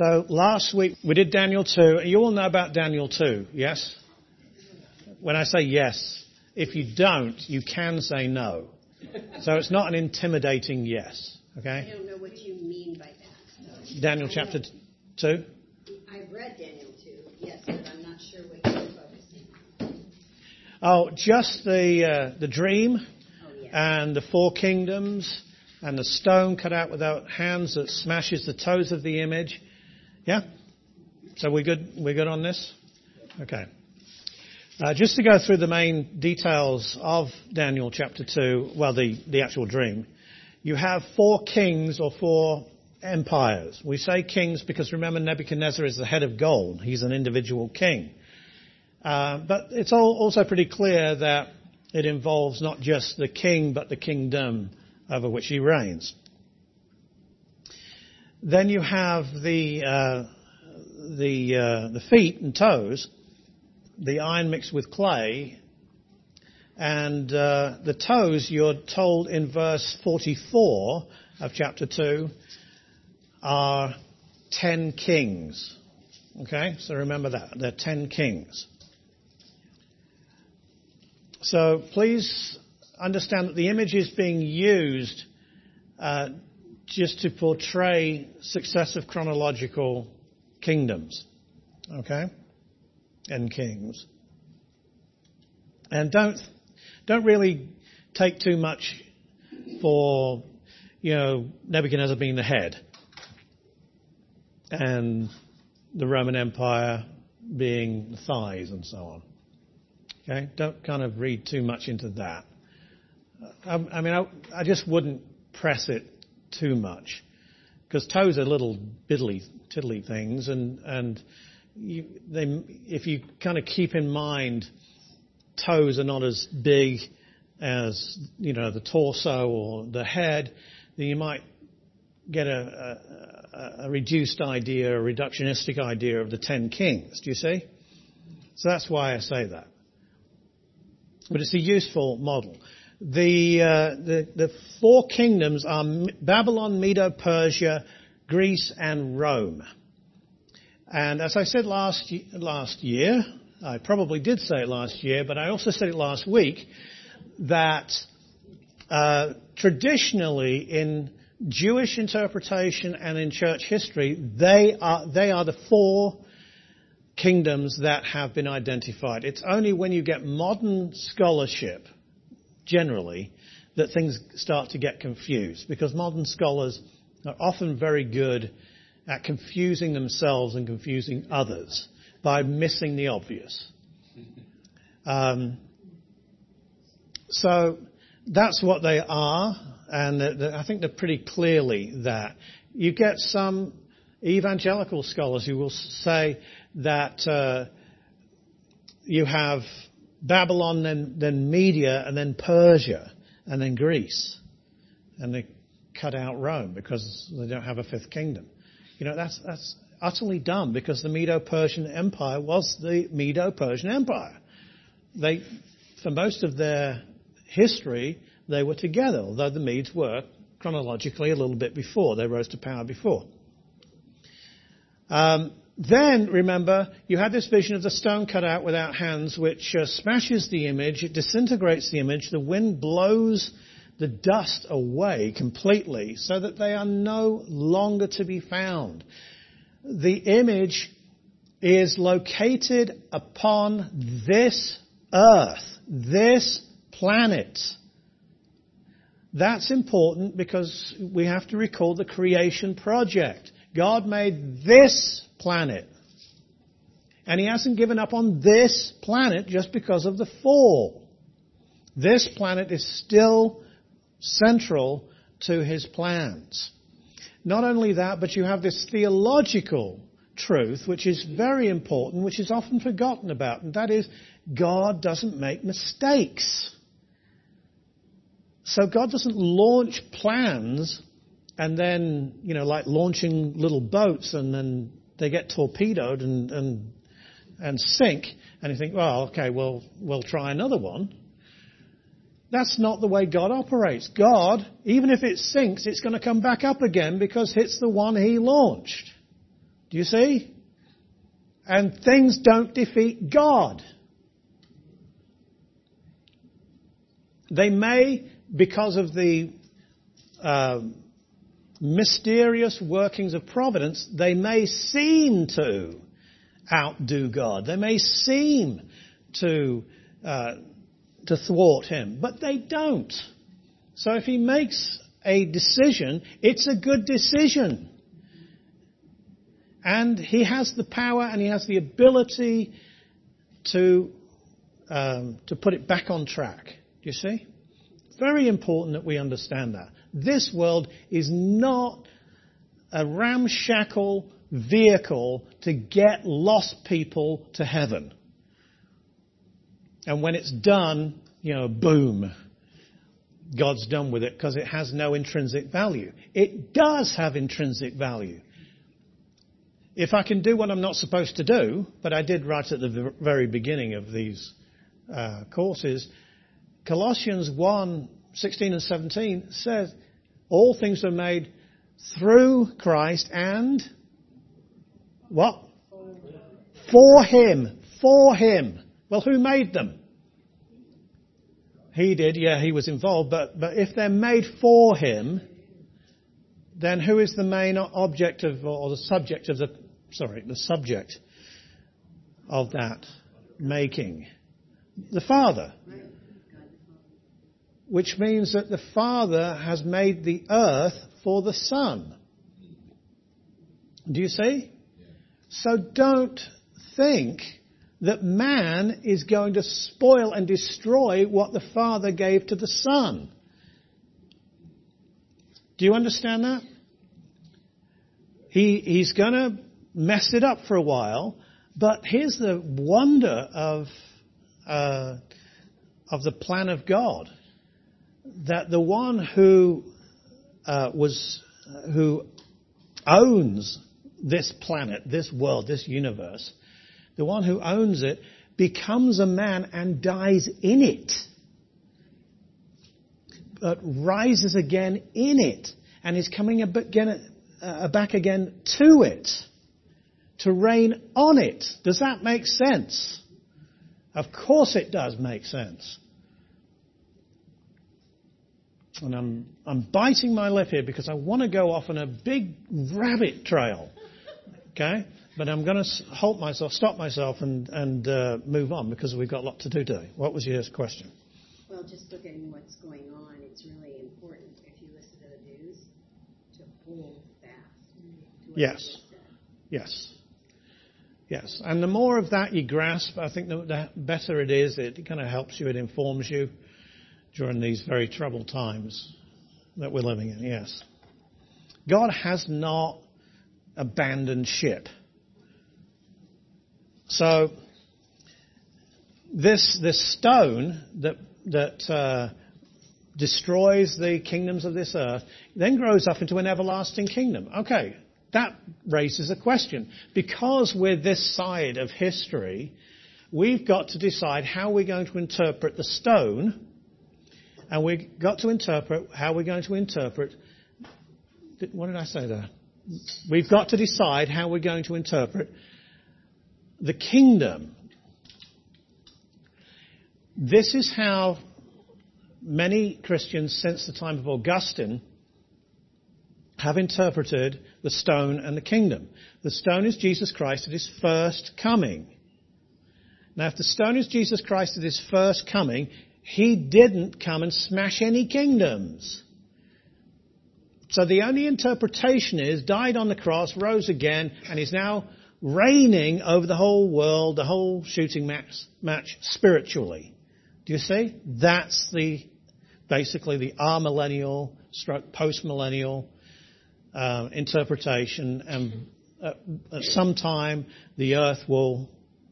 So last week we did Daniel 2. You all know about Daniel 2, yes? When I say yes, if you don't, you can say no. So it's not an intimidating yes, okay? I don't know what you mean by that. So. Daniel chapter 2? I've read Daniel 2, yes, but I'm not sure what you're focusing on. Oh, just the, uh, the dream Oh, and the four kingdoms and the stone cut out without hands that smashes the toes of the image. Yeah? So we good, we good on this? Okay. Uh, just to go through the main details of Daniel chapter 2, well, the, the actual dream. You have four kings or four empires. We say kings because remember Nebuchadnezzar is the head of gold. He's an individual king. Uh, but it's also pretty clear that it involves not just the king, but the kingdom over which he reigns. Then you have the uh, the uh, the feet and toes, the iron mixed with clay, and uh, the toes. You're told in verse 44 of chapter two are ten kings. Okay, so remember that they're ten kings. So please understand that the image is being used uh, just to portray successive chronological kingdoms, okay, and kings. And don't don't really take too much for you know Nebuchadnezzar being the head and the Roman Empire being the thighs and so on. Okay, don't kind of read too much into that. I, I mean, I, I, just wouldn't press it too much because toes are little biddly tiddly things, and and you, they, if you kind of keep in mind toes are not as big as you know the torso or the head, then you might get a, a, a reduced idea, a reductionistic idea of the ten kings. Do you see? So that's why I say that but it's a useful model. The, uh, the, the four kingdoms are Babylon, Medo, Persia, Greece, and Rome. And as I said last last year, I probably did say it last year, but I also said it last week that uh, traditionally in Jewish interpretation and in church history, they are they are the four kingdoms that have been identified. It's only when you get modern scholarship, generally, that things start to get confused because modern scholars are often very good at confusing themselves and confusing others by missing the obvious. Um, so that's what they are, and I think they're pretty clearly that. You get some evangelical scholars who will say that uh, you have Babylon, then, then Media, and then Persia, and then Greece. And they cut out Rome because they don't have a fifth kingdom. You know, that's, that's utterly dumb because the Medo-Persian Empire was the Medo-Persian Empire. They, for most of their history, they were together, although the Medes were chronologically a little bit before. They rose to power before. Um, then, remember, you had this vision of the stone cut out without hands, which uh, smashes the image, it disintegrates the image, the wind blows the dust away completely so that they are no longer to be found. The image is located upon this earth, this planet. That's important because we have to recall the creation project. God made this planet. And He hasn't given up on this planet just because of the fall. This planet is still central to His plans. Not only that, but you have this theological truth, which is very important, which is often forgotten about, and that is God doesn't make mistakes. So God doesn't launch plans and then, you know, like launching little boats and then they get torpedoed and, and, and sink, and you think, well, okay, well, we'll try another one. That's not the way God operates. God, even if it sinks, it's going to come back up again because it's the one He launched. Do you see? And things don't defeat God. They may, because of the uh, mysterious workings of providence, they may seem to outdo God. They may seem to uh, to thwart Him, but they don't. So if He makes a decision, it's a good decision. And He has the power and He has the ability to um, to put it back on track. Do you see? Very important that we understand that. This world is not a ramshackle vehicle to get lost people to heaven. And when it's done, you know, boom, God's done with it because it has no intrinsic value. It does have intrinsic value. If I can do what I'm not supposed to do, but I did right at the very beginning of these uh, courses, Colossians 1, 16 and 17 says, all things are made through Christ and what? For Him. For Him. Well, who made them? He did, yeah, he was involved, but, but if they're made for Him, then who is the main object of, or the subject of the, sorry, the subject of that making? The Father. Which means that the Father has made the earth for the Son. Do you see? So don't think that man is going to spoil and destroy what the Father gave to the Son. Do you understand that? He, he's going to mess it up for a while, but here's the wonder of, uh, of the plan of God. That the one who uh, was, who owns this planet, this world, this universe, the one who owns it, becomes a man and dies in it. But rises again in it and is coming again, uh, back again to it to reign on it. Does that make sense? Of course it does make sense. And I'm, I'm biting my lip here because I want to go off on a big rabbit trail. Okay? But I'm going to halt myself, stop myself, and, and uh, move on because we've got a lot to do today. What was your question? Well, just looking at what's going on, it's really important if you listen to the news to hold fast. yes. Yes. Yes. And the more of that you grasp, I think the, the better it is. It kind of helps you, it informs you during these very troubled times that we're living in. Yes. God has not abandoned ship. So this this stone that that uh, destroys the kingdoms of this earth then grows up into an everlasting kingdom. Okay, that raises a question because we're this side of history. We've got to decide how we're going to interpret the stone, and we've got to interpret how we're going to interpret. What did I say there? We've got to decide how we're going to interpret the kingdom. This is how many Christians since the time of Augustine have interpreted the stone and the kingdom. The stone is Jesus Christ at his first coming. Now, if the stone is Jesus Christ at his first coming, he didn't come and smash any kingdoms. So the only interpretation is died on the cross, rose again, and is now reigning over the whole world, the whole shooting match, match spiritually. Do you see? That's the basically the amillennial stroke post-millennial uh, interpretation, and at, at some time the earth will,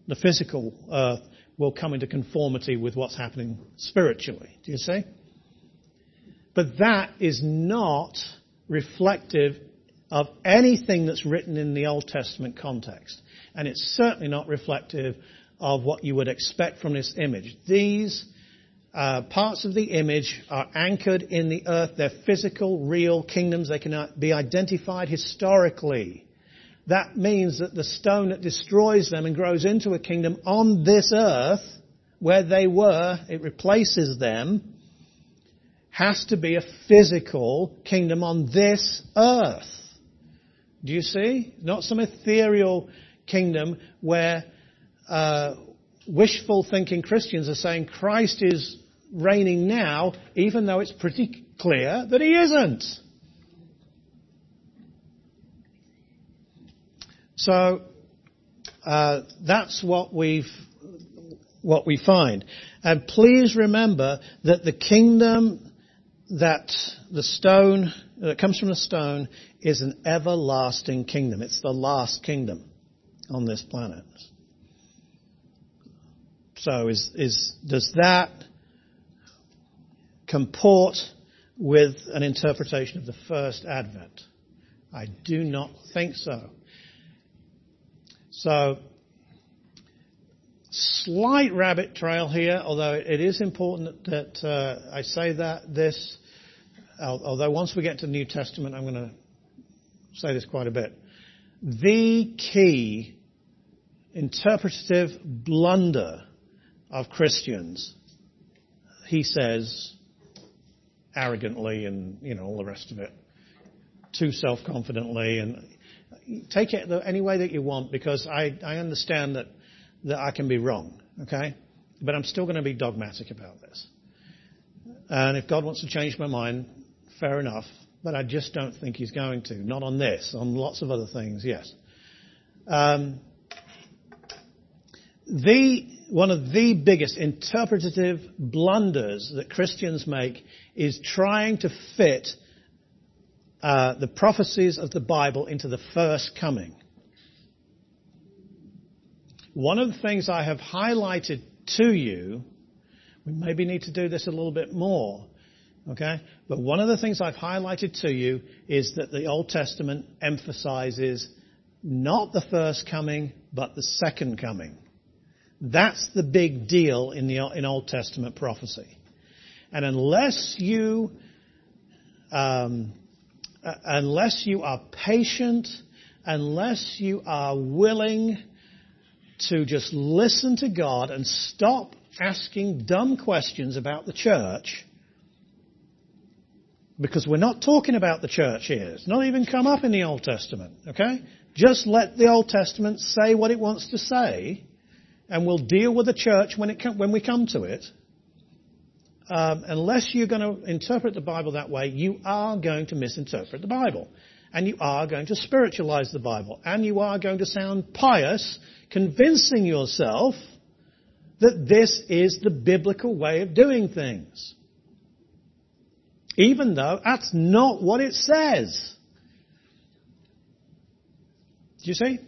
the physical earth will come into conformity with what's happening spiritually. Do you see? But that is not reflective of anything that's written in the Old Testament context. And it's certainly not reflective of what you would expect from this image. These uh, parts of the image are anchored in the earth. They're physical, real kingdoms. They can be identified historically. That means that the stone that destroys them and grows into a kingdom on this earth, where they were, it replaces them, has to be a physical kingdom on this earth. Do you see? Not some ethereal kingdom where uh, wishful thinking Christians are saying Christ is reigning now, even though it's pretty clear that he isn't. So uh, that's what we've what we find. And please remember that the kingdom that the stone that comes from the stone is an everlasting kingdom. It's the last kingdom on this planet. So is, is, does that comport with an interpretation of the first advent? I do not think so. So, slight rabbit trail here, although it is important that uh, I say that this, although once we get to the New Testament, I'm going to say this quite a bit. The key interpretative blunder of Christians, he says arrogantly and, you know, all the rest of it, too self-confidently and take it any way that you want because I, I understand that, that I can be wrong, okay? But I'm still going to be dogmatic about this. And if God wants to change my mind, fair enough. But I just don't think He's going to. Not on this. On lots of other things, yes. Um, the, one of the biggest interpretative blunders that Christians make is trying to fit uh, the prophecies of the Bible into the first coming. One of the things I have highlighted to you, we maybe need to do this a little bit more, okay? But one of the things I've highlighted to you is that the Old Testament emphasizes not the first coming, but the second coming. That's the big deal in the in Old Testament prophecy. And unless you um, Uh, unless you are patient, unless you are willing to just listen to God and stop asking dumb questions about the church, because we're not talking about the church here. It's not even come up in the Old Testament, okay? Just let the Old Testament say what it wants to say, and we'll deal with the church when, it when we come to it. Um, unless you're going to interpret the Bible that way, you are going to misinterpret the Bible. And you are going to spiritualize the Bible. And you are going to sound pious, convincing yourself that this is the biblical way of doing things. Even though that's not what it says. Do you see?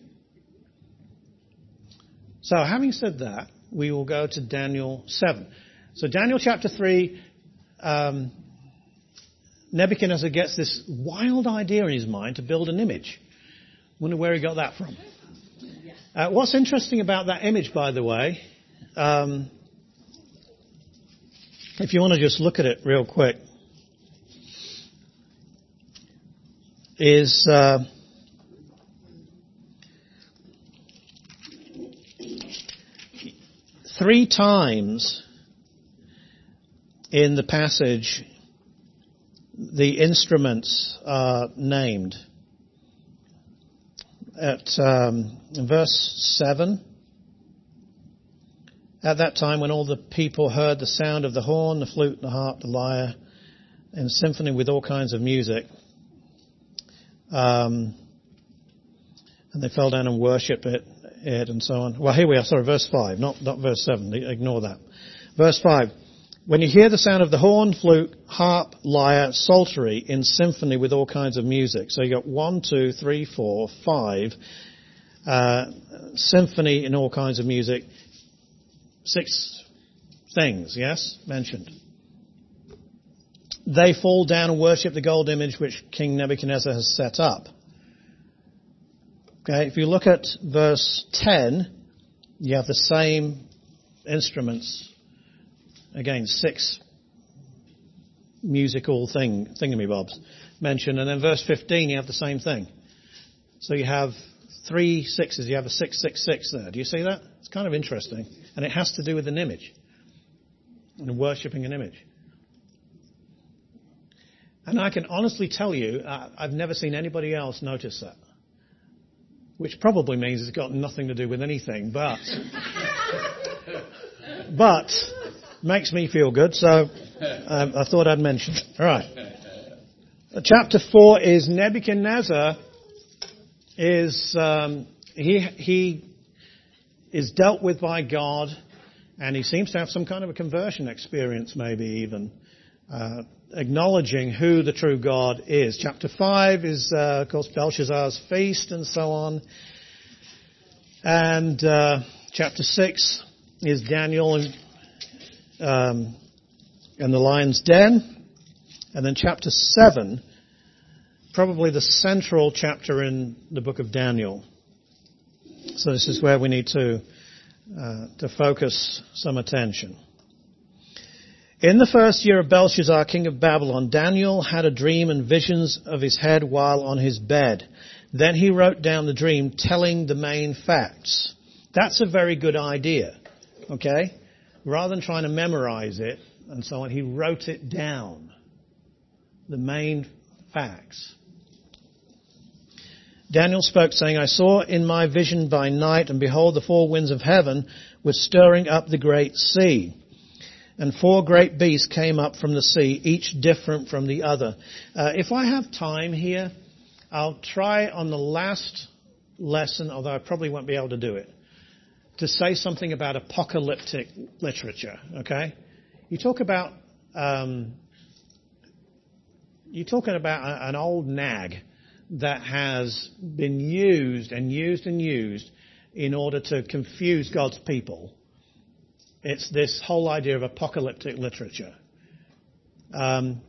So, having said that, we will go to Daniel 7. So, Daniel chapter 3, um, Nebuchadnezzar gets this wild idea in his mind to build an image. Wonder where he got that from. Uh, what's interesting about that image, by the way, um, if you want to just look at it real quick, is uh, Three times in the passage, the instruments are named. At um, verse 7, at that time when all the people heard the sound of the horn, the flute, the harp, the lyre, and symphony with all kinds of music, um, and they fell down and worshipped it it and so on. Well, here we are, sorry, verse 5, not, not verse 7, ignore that. Verse 5. When you hear the sound of the horn, flute, harp, lyre, psaltery in symphony with all kinds of music. So you got one, two, three, four, five, uh, symphony in all kinds of music. Six things, yes, mentioned. They fall down and worship the gold image which King Nebuchadnezzar has set up. Okay, if you look at verse 10, you have the same instruments. Again, six musical thing, thingamybobs mentioned. And then verse 15, you have the same thing. So you have three sixes. You have a 666 there. Do you see that? It's kind of interesting. And it has to do with an image and worshipping an image. And I can honestly tell you, uh, I've never seen anybody else notice that. Which probably means it's got nothing to do with anything, but, but, makes me feel good, so um, I thought I'd mention it. Alright. Chapter 4 is Nebuchadnezzar is, um, he, he is dealt with by God and he seems to have some kind of a conversion experience maybe even. Uh, acknowledging who the true God is. Chapter 5 is, uh, of course, Belshazzar's feast and so on. And uh, chapter 6 is Daniel and, um, and the lion's den. And then chapter 7, probably the central chapter in the book of Daniel. So this is where we need to, uh, to focus some attention. In the first year of Belshazzar, king of Babylon, Daniel had a dream and visions of his head while on his bed. Then he wrote down the dream, telling the main facts. That's a very good idea, okay? Rather than trying to memorize it and so on, he wrote it down. The main facts. Daniel spoke saying, I saw in my vision by night and behold the four winds of heaven were stirring up the great sea and four great beasts came up from the sea, each different from the other. Uh, if I have time here, I'll try on the last lesson, although I probably won't be able to do it, to say something about apocalyptic literature. Okay, you talk about um, you're talking about an old nag that has been used and used and used in order to confuse God's people it's this whole idea of apocalyptic literature. Um,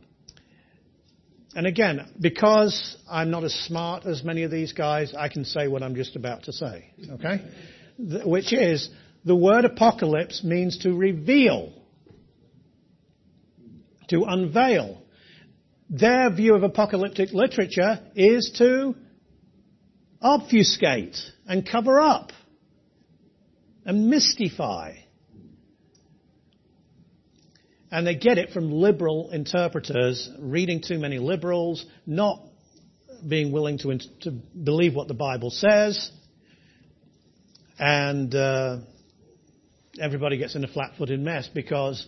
and again, because I'm not as smart as many of these guys, I can say what I'm just about to say. Okay? Which is, the word apocalypse means to reveal, to unveil. Their view of apocalyptic literature is to obfuscate and cover up and mystify. And they get it from liberal interpreters, reading too many liberals, not being willing to, to believe what the Bible says, and uh, everybody gets in a flat-footed mess because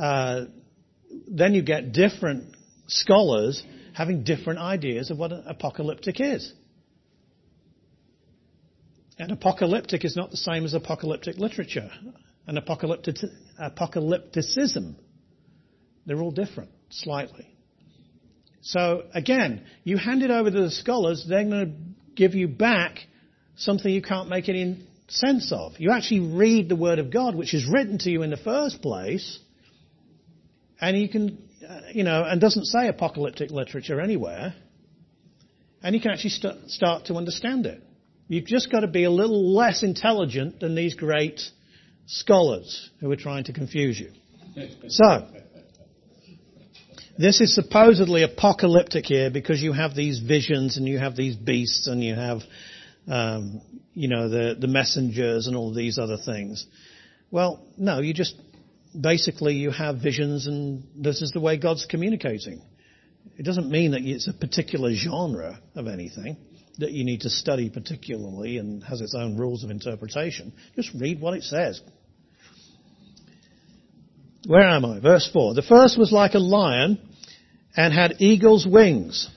uh, then you get different scholars having different ideas of what an apocalyptic is. And apocalyptic is not the same as apocalyptic literature. And apocalyptic, apocalypticism they're all different, slightly. So again, you hand it over to the scholars, they're going to give you back something you can't make any sense of. You actually read the Word of God, which is written to you in the first place, and you can, uh, you know, and doesn't say apocalyptic literature anywhere, and you can actually st- start to understand it. You've just got to be a little less intelligent than these great scholars who are trying to confuse you. So, this is supposedly apocalyptic here because you have these visions and you have these beasts and you have, um, you know, the, the messengers and all these other things. Well, no, you just, basically you have visions and this is the way God's communicating. It doesn't mean that it's a particular genre of anything that you need to study particularly and has its own rules of interpretation. Just read what it says. Where am I? Verse 4. The first was like a lion and had eagle's wings.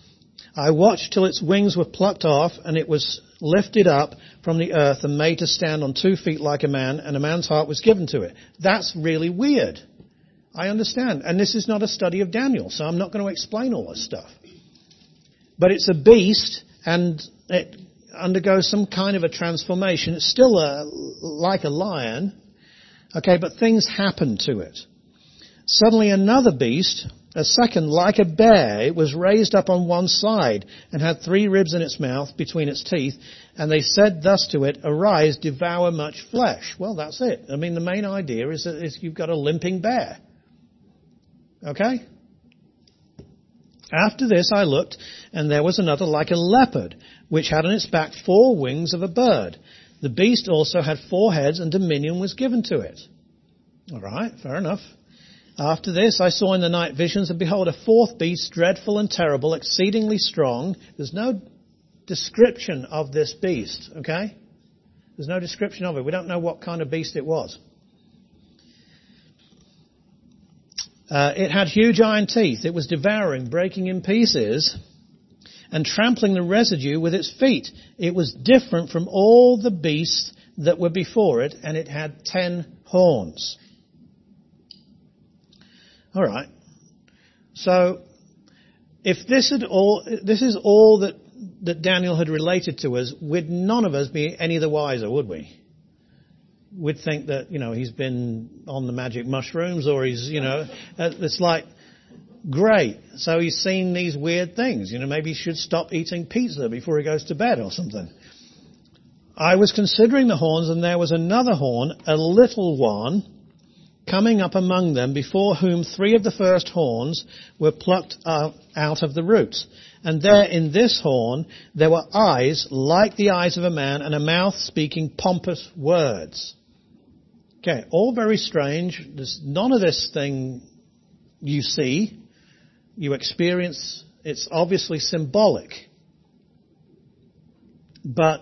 I watched till its wings were plucked off and it was lifted up from the earth and made to stand on two feet like a man and a man's heart was given to it. That's really weird. I understand. And this is not a study of Daniel, so I'm not going to explain all this stuff. But it's a beast and it undergoes some kind of a transformation. It's still a, like a lion. Okay, but things happen to it. Suddenly another beast, a second, like a bear, it was raised up on one side and had three ribs in its mouth between its teeth. And they said thus to it, arise, devour much flesh. Well, that's it. I mean, the main idea is that you've got a limping bear. Okay? After this I looked, and there was another like a leopard, which had on its back four wings of a bird. The beast also had four heads, and dominion was given to it. All right, fair enough. After this I saw in the night visions, and behold, a fourth beast, dreadful and terrible, exceedingly strong. There's no description of this beast, okay? There's no description of it. We don't know what kind of beast it was. Uh, it had huge iron teeth. It was devouring, breaking in pieces, and trampling the residue with its feet. It was different from all the beasts that were before it, and it had ten horns. All right. So, if this had all, this is all that that Daniel had related to us, would none of us be any the wiser, would we? We'd think that, you know, he's been on the magic mushrooms or he's, you know, uh, it's like, great. So he's seen these weird things. You know, maybe he should stop eating pizza before he goes to bed or something. I was considering the horns and there was another horn, a little one, coming up among them, before whom three of the first horns were plucked uh, out of the roots. And there in this horn there were eyes like the eyes of a man and a mouth speaking pompous words. Okay, all very strange. There's none of this thing you see, you experience. It's obviously symbolic. But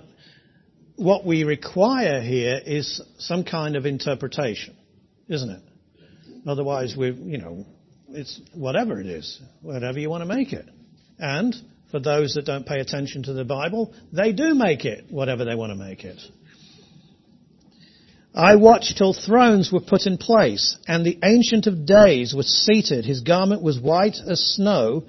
what we require here is some kind of interpretation, isn't it? Otherwise, we, you know, it's whatever it is, whatever you want to make it. And for those that don't pay attention to the Bible, they do make it whatever they want to make it. I watched till thrones were put in place, and the Ancient of Days was seated. His garment was white as snow,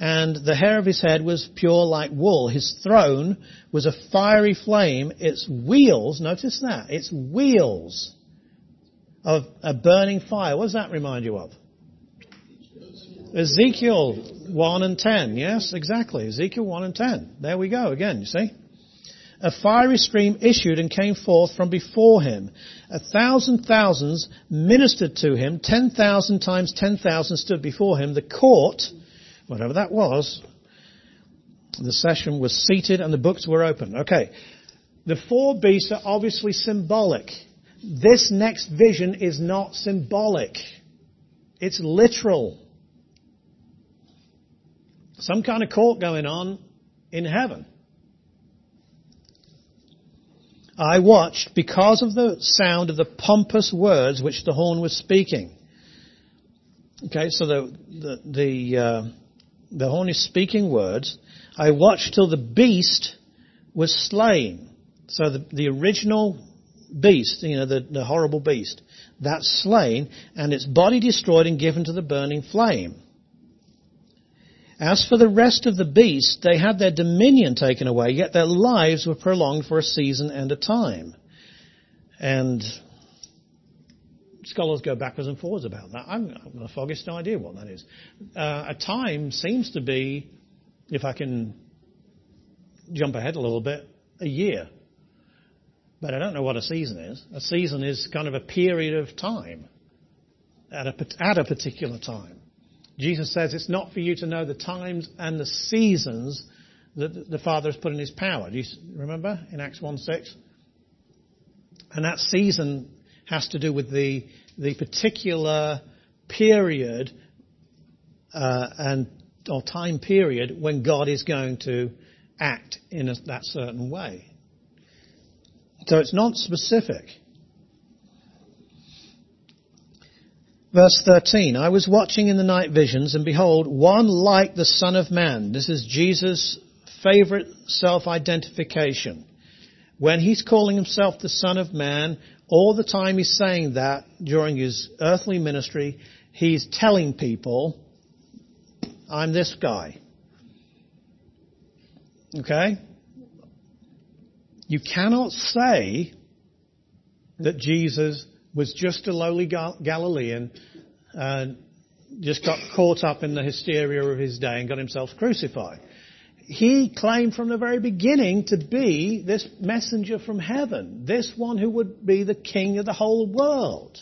and the hair of his head was pure like wool. His throne was a fiery flame. Its wheels, notice that, its wheels of a burning fire. What does that remind you of? Ezekiel 1 and 10. Yes, exactly. Ezekiel 1 and 10. There we go again, you see. A fiery stream issued and came forth from before him. A thousand thousands ministered to him. Ten thousand times ten thousand stood before him. The court, whatever that was, the session was seated and the books were open. Okay. The four beasts are obviously symbolic. This next vision is not symbolic. It's literal some kind of court going on in heaven. I watched because of the sound of the pompous words which the horn was speaking. Okay, so the the the, uh, the horn is speaking words. I watched till the beast was slain. So the the original beast, you know, the, the horrible beast, that's slain, and its body destroyed and given to the burning flame. As for the rest of the beasts, they had their dominion taken away, yet their lives were prolonged for a season and a time. And scholars go backwards and forwards about that. I've got the foggiest idea what that is. Uh, a time seems to be, if I can jump ahead a little bit, a year. But I don't know what a season is. A season is kind of a period of time at a, at a particular time. Jesus says it's not for you to know the times and the seasons that the Father has put in His power. Do you remember in Acts 1 6? And that season has to do with the, the particular period uh, and or time period when God is going to act in a, that certain way. So it's not specific. Verse 13, I was watching in the night visions and behold, one like the Son of Man. This is Jesus' favorite self-identification. When he's calling himself the Son of Man, all the time he's saying that during his earthly ministry, he's telling people, I'm this guy. Okay? You cannot say that Jesus was just a lowly Galilean and just got caught up in the hysteria of his day and got himself crucified. He claimed from the very beginning to be this messenger from heaven, this one who would be the king of the whole world.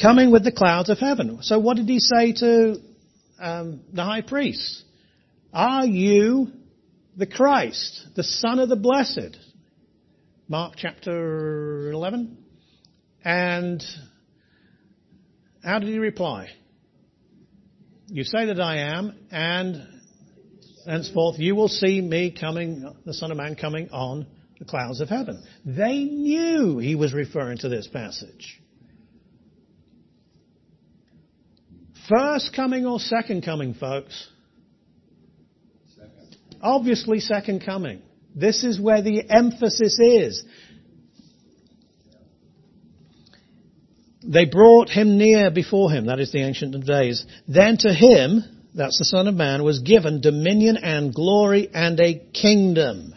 Coming with the clouds of heaven. So what did he say to um, the high priest, Are you the Christ, the Son of the Blessed? Mark chapter 11. And how did he reply? You say that I am, and henceforth you will see me coming, the Son of Man coming on the clouds of heaven. They knew he was referring to this passage. First coming or second coming, folks? Obviously, second coming. This is where the emphasis is. They brought him near before him, that is the Ancient of Days. Then to him, that's the Son of Man, was given dominion and glory and a kingdom.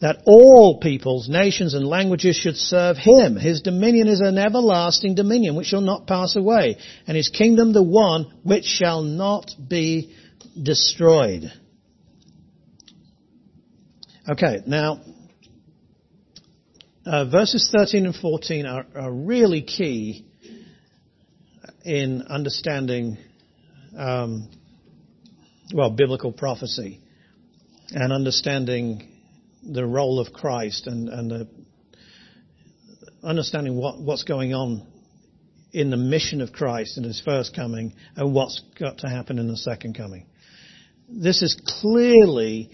That all peoples, nations and languages should serve him. His dominion is an everlasting dominion which shall not pass away, and his kingdom the one which shall not be destroyed. Okay, now uh, verses 13 and 14 are, are really key in understanding, um, well, biblical prophecy and understanding the role of Christ and, and the, understanding what, what's going on in the mission of Christ in his first coming and what's got to happen in the second coming. This is clearly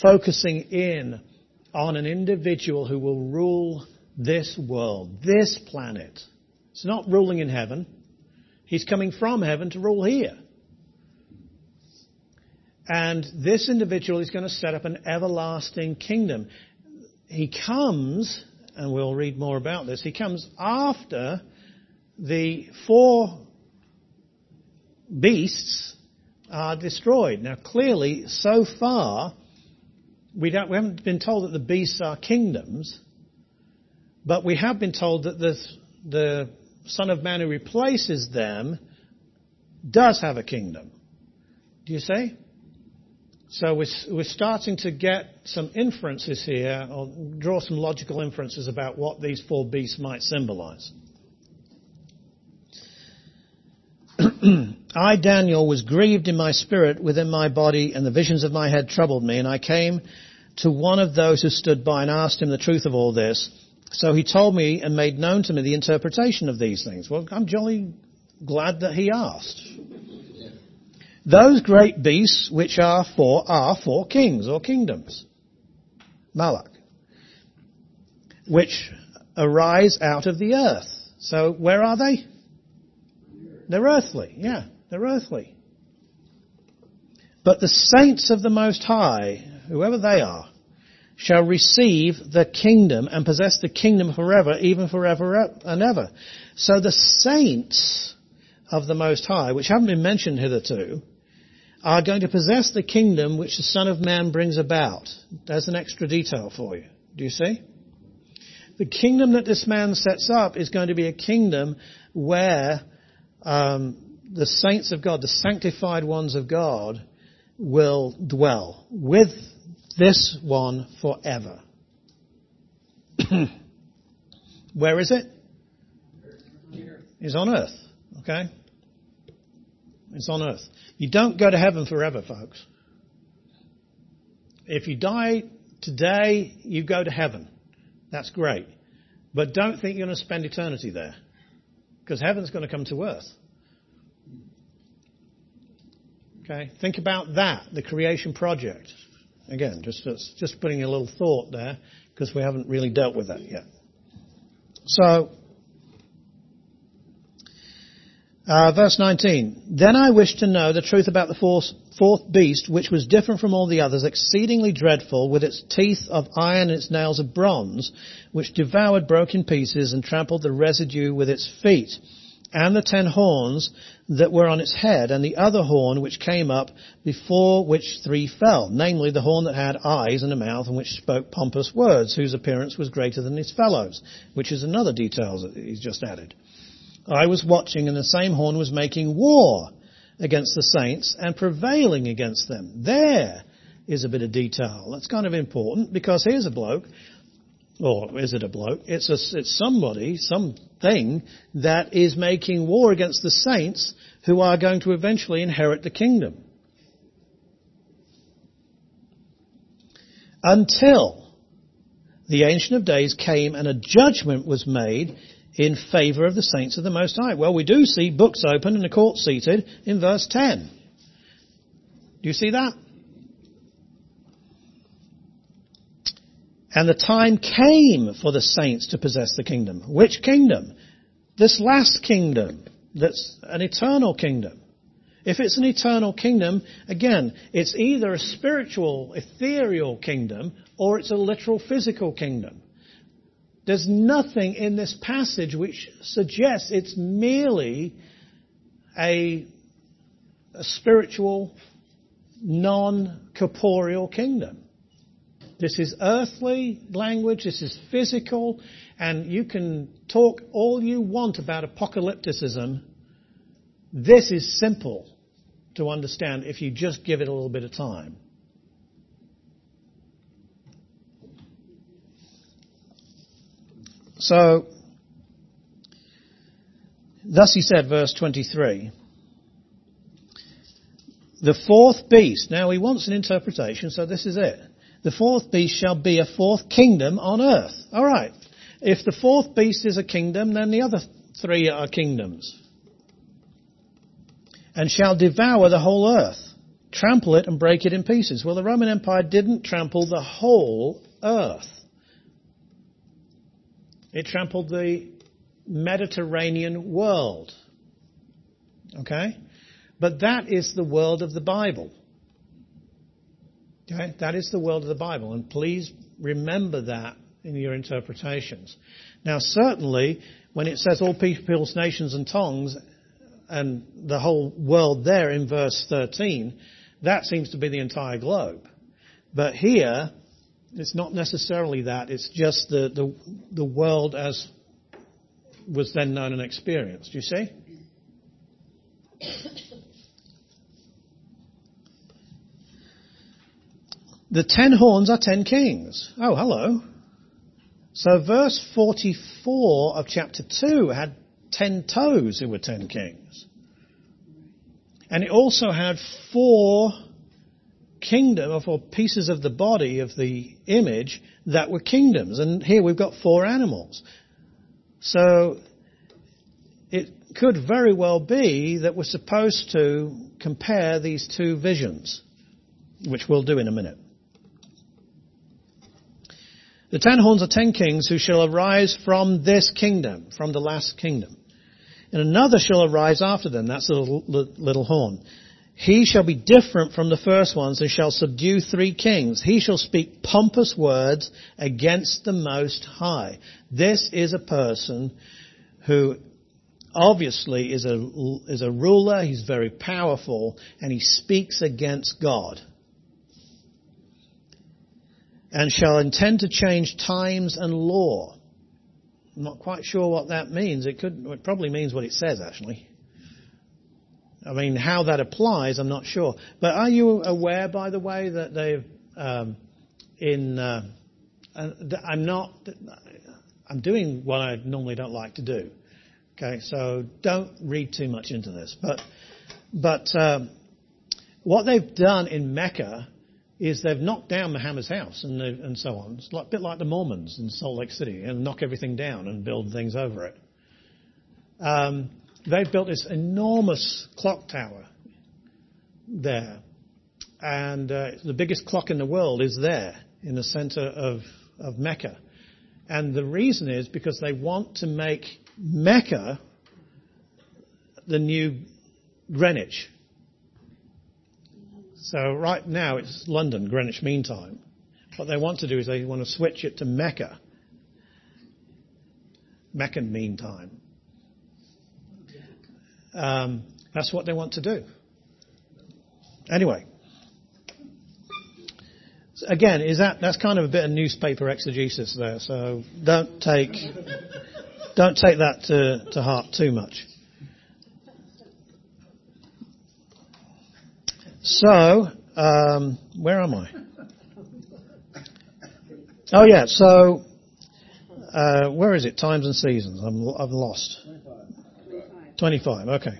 focusing in on an individual who will rule this world, this planet. It's not ruling in heaven. He's coming from heaven to rule here. And this individual is going to set up an everlasting kingdom. He comes, and we'll read more about this, he comes after the four beasts are destroyed. Now clearly, so far, we, don't, we haven't been told that the beasts are kingdoms, but we have been told that the, the Son of Man who replaces them does have a kingdom. Do you see? So we're, we're starting to get some inferences here, or draw some logical inferences about what these four beasts might symbolize. I, Daniel, was grieved in my spirit within my body, and the visions of my head troubled me, and I came to one of those who stood by and asked him the truth of all this. So he told me and made known to me the interpretation of these things. Well, I'm jolly glad that he asked. Those great beasts which are four are four kings or kingdoms. Malak. Which arise out of the earth. So where are they? They're earthly, yeah, they're earthly. But the saints of the Most High, whoever they are, shall receive the kingdom and possess the kingdom forever, even forever and ever. So the saints of the Most High, which haven't been mentioned hitherto, are going to possess the kingdom which the Son of Man brings about. There's an extra detail for you. Do you see? The kingdom that this man sets up is going to be a kingdom where um, the saints of God, the sanctified ones of God, will dwell with this one forever. Where is it? It's on earth. Okay? It's on earth. You don't go to heaven forever, folks. If you die today, you go to heaven. That's great. But don't think you're going to spend eternity there. Because heaven's going to come to earth. Okay? Think about that, the creation project. Again, just, just putting a little thought there, because we haven't really dealt with that yet. So, uh, verse 19. Then I wished to know the truth about the fourth, fourth beast, which was different from all the others, exceedingly dreadful, with its teeth of iron and its nails of bronze, which devoured, broke in pieces, and trampled the residue with its feet and the ten horns that were on its head, and the other horn which came up before which three fell, namely the horn that had eyes and a mouth and which spoke pompous words, whose appearance was greater than his fellows, which is another detail that he's just added. I was watching, and the same horn was making war against the saints and prevailing against them. There is a bit of detail. That's kind of important because here's a bloke or is it a bloke? It's a, it's somebody, something that is making war against the saints who are going to eventually inherit the kingdom. Until the Ancient of Days came and a judgment was made in favor of the saints of the Most High. Well, we do see books open and a court seated in verse 10. Do you see that? And the time came for the saints to possess the kingdom. Which kingdom? This last kingdom. That's an eternal kingdom. If it's an eternal kingdom, again, it's either a spiritual, ethereal kingdom or it's a literal physical kingdom. There's nothing in this passage which suggests it's merely a, a spiritual, non-corporeal kingdom. This is earthly language, this is physical, and you can talk all you want about apocalypticism. This is simple to understand if you just give it a little bit of time. So, thus he said, verse 23, the fourth beast, now he wants an interpretation, so this is it. The fourth beast shall be a fourth kingdom on earth. Alright. If the fourth beast is a kingdom, then the other three are kingdoms. And shall devour the whole earth, trample it and break it in pieces. Well, the Roman Empire didn't trample the whole earth. It trampled the Mediterranean world. Okay? But that is the world of the Bible. Okay? That is the world of the Bible. And please remember that in your interpretations. Now, certainly, when it says all peoples, nations, and tongues, and the whole world there in verse 13, that seems to be the entire globe. But here, it's not necessarily that, it's just the, the, the world as was then known and experienced. Do you see? The ten horns are ten kings. Oh, hello. So verse 44 of chapter 2 had ten toes who were ten kings. And it also had four kingdom, or four pieces of the body of the image that were kingdoms. And here we've got four animals. So it could very well be that we're supposed to compare these two visions, which we'll do in a minute. The ten horns are ten kings who shall arise from this kingdom, from the last kingdom. And another shall arise after them. That's the little, little horn. He shall be different from the first ones and shall subdue three kings. He shall speak pompous words against the Most High. This is a person who obviously is a, is a ruler, he's very powerful, and he speaks against God and shall intend to change times and law. I'm not quite sure what that means. It could, it probably means what it says actually. I mean, how that applies, I'm not sure. But are you aware, by the way, that they've um, in? Uh, I'm not. I'm doing what I normally don't like to do. Okay, so don't read too much into this. But but um, what they've done in Mecca is they've knocked down Muhammad's house and, and so on. It's like, a bit like the Mormons in Salt Lake City and knock everything down and build things over it. Um, they've built this enormous clock tower there. And uh, the biggest clock in the world is there in the center of, of Mecca. And the reason is because they want to make Mecca the new Greenwich. So right now it's London, Greenwich Mean Time. What they want to do is they want to switch it to Mecca. Meccan Mean Time. Um, that's what they want to do. Anyway. Again, is that that's kind of a bit of newspaper exegesis there, so don't take don't take that to, to heart too much. So, um, where am I? Oh yeah, so uh, where is it? Times and seasons. I'm, I'm lost. 25. 25. Okay.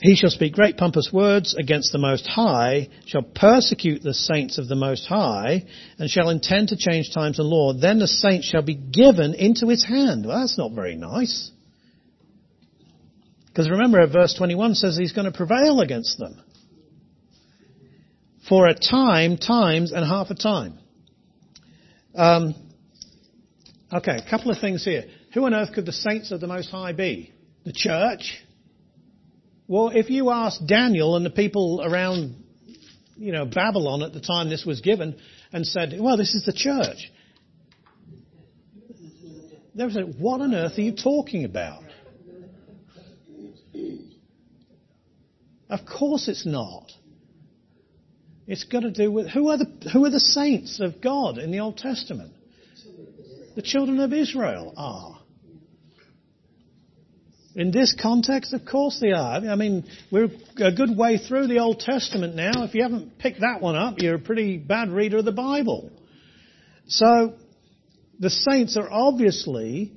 he shall speak great pompous words against the Most High, shall persecute the saints of the Most High, and shall intend to change times and law. Then the saints shall be given into his hand. Well, that's not very nice. Because remember, verse 21 says he's going to prevail against them. For a time, times, and half a time. Um, okay, a couple of things here. Who on earth could the saints of the Most High be? The church? Well, if you ask Daniel and the people around, you know, Babylon at the time this was given and said, well, this is the church. They would say, what on earth are you talking about? Of course it's not. It's got to do with who are the who are the saints of God in the Old Testament? The children of Israel are. In this context, of course they are. I mean, we're a good way through the Old Testament now. If you haven't picked that one up, you're a pretty bad reader of the Bible. So, the saints are obviously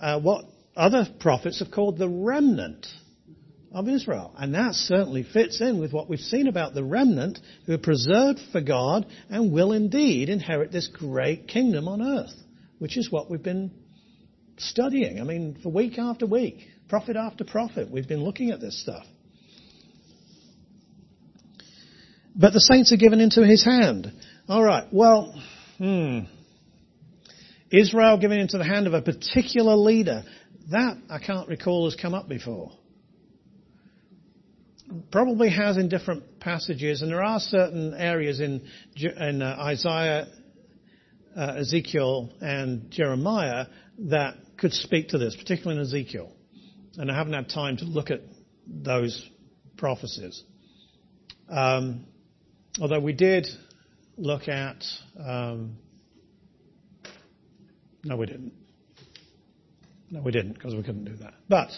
uh, what other prophets have called the remnant of Israel. And that certainly fits in with what we've seen about the remnant who are preserved for God and will indeed inherit this great kingdom on earth, which is what we've been studying. I mean, for week after week, prophet after prophet, we've been looking at this stuff. But the saints are given into his hand. All right. Well, hmm. Israel given into the hand of a particular leader. That I can't recall has come up before. Probably has in different passages, and there are certain areas in, in uh, Isaiah, uh, Ezekiel, and Jeremiah that could speak to this, particularly in Ezekiel. And I haven't had time to look at those prophecies. Um, although we did look at. Um, no, we didn't. No, we didn't because we couldn't do that. But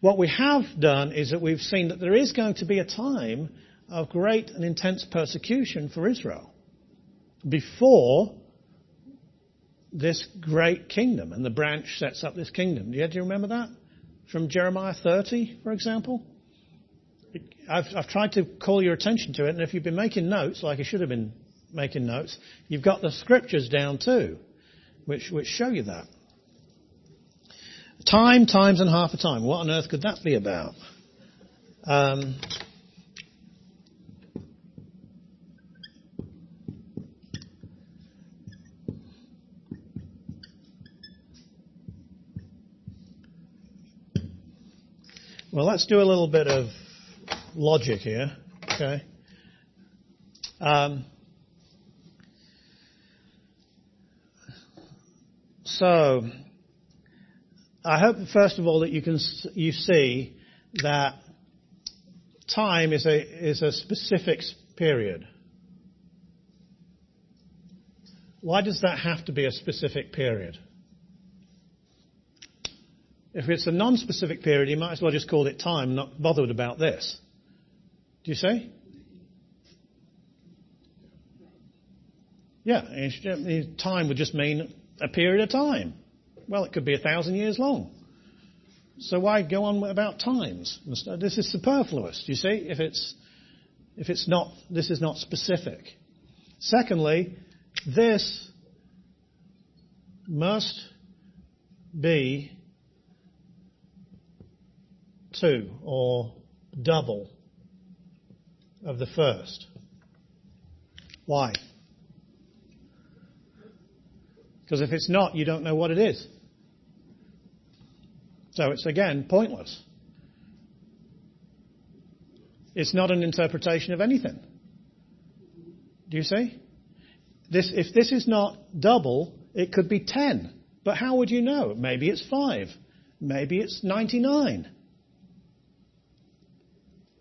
what we have done is that we've seen that there is going to be a time of great and intense persecution for Israel before this great kingdom, and the branch sets up this kingdom. Do you, remember that? From Jeremiah 30, for example? I've, I've tried to call your attention to it, and if you've been making notes, like I should have been making notes, you've got the scriptures down too, which, which show you that. Time, times, and half a time. What on earth could that be about? Um, Well, let's do a little bit of logic here, okay? Um, so, I hope first of all that you can you see that time is a is a specific period. Why does that have to be a specific period? If it's a non-specific period, you might as well just call it time, not bothered about this. Do you see? Yeah, time would just mean a period of time. Well, it could be a thousand years long. So why go on about times? This is superfluous. You see? If it's if it's not, this is not specific. Secondly, this must be two or double of the first. Why? Because if it's not, you don't know what it is. So it's again pointless. It's not an interpretation of anything. Do you see? This, if this is not double, it could be 10. But how would you know? Maybe it's 5. Maybe it's 99.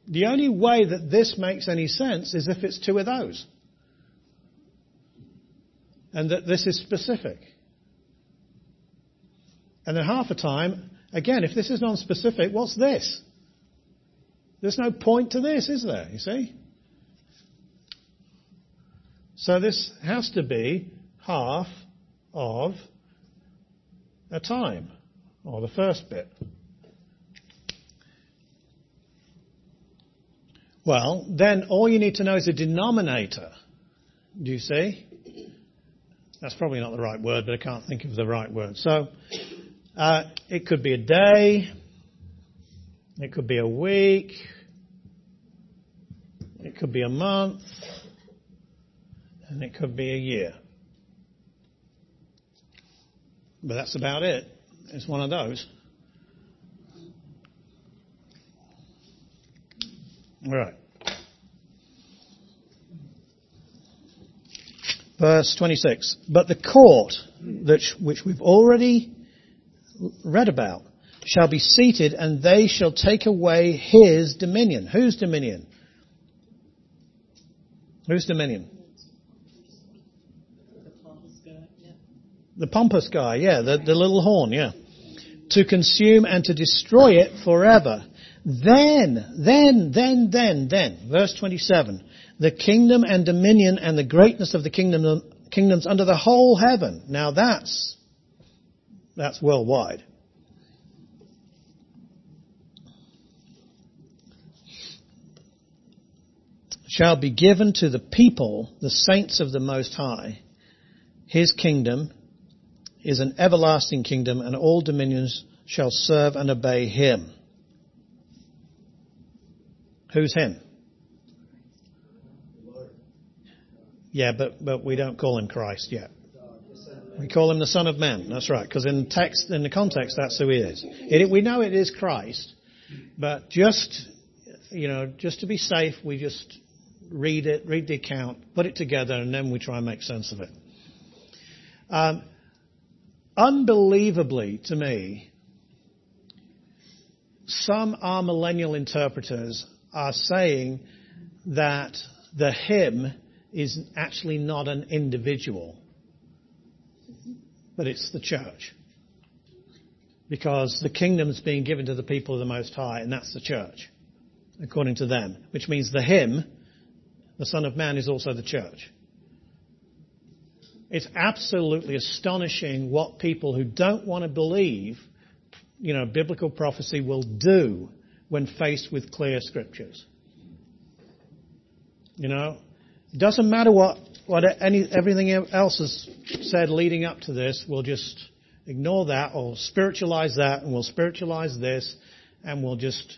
The only way that this makes any sense is if it's two of those. And that this is specific. And then half the time, again, if this is non-specific, what's this? There's no point to this, is there? You see? So this has to be half of a time, or the first bit. Well, then all you need to know is a denominator. Do you see? That's probably not the right word, but I can't think of the right word. So, uh, it could be a day, it could be a week, it could be a month, and it could be a year. But that's about it. It's one of those. All right. Verse 26. But the court, which we've already read about, shall be seated and they shall take away his dominion. Whose dominion? Whose dominion? The pompous guy, yeah, the, the little horn, yeah. To consume and to destroy it forever. Then, then, then, then, then, verse 27, the kingdom and dominion and the greatness of the kingdom, kingdoms under the whole heaven. Now that's, that's worldwide. Shall be given to the people, the saints of the Most High. His kingdom is an everlasting kingdom and all dominions shall serve and obey him. Who's him? Yeah, but, but we don't call him Christ yet. We call him the Son of Man. That's right, because in text, in the context, that's who he is. It, we know it is Christ, but just, you know, just to be safe, we just read it, read the account, put it together, and then we try and make sense of it. Um, unbelievably, to me, some amillennial interpreters are saying that the him is actually not an individual, but it's the church. Because the kingdom's being given to the people of the Most High, and that's the church, according to them. Which means the him, the Son of Man, is also the church. It's absolutely astonishing what people who don't want to believe, you know, biblical prophecy will do when faced with clear scriptures. You know, it doesn't matter what, what any, everything else is said leading up to this, we'll just ignore that or spiritualize that and we'll spiritualize this and we'll just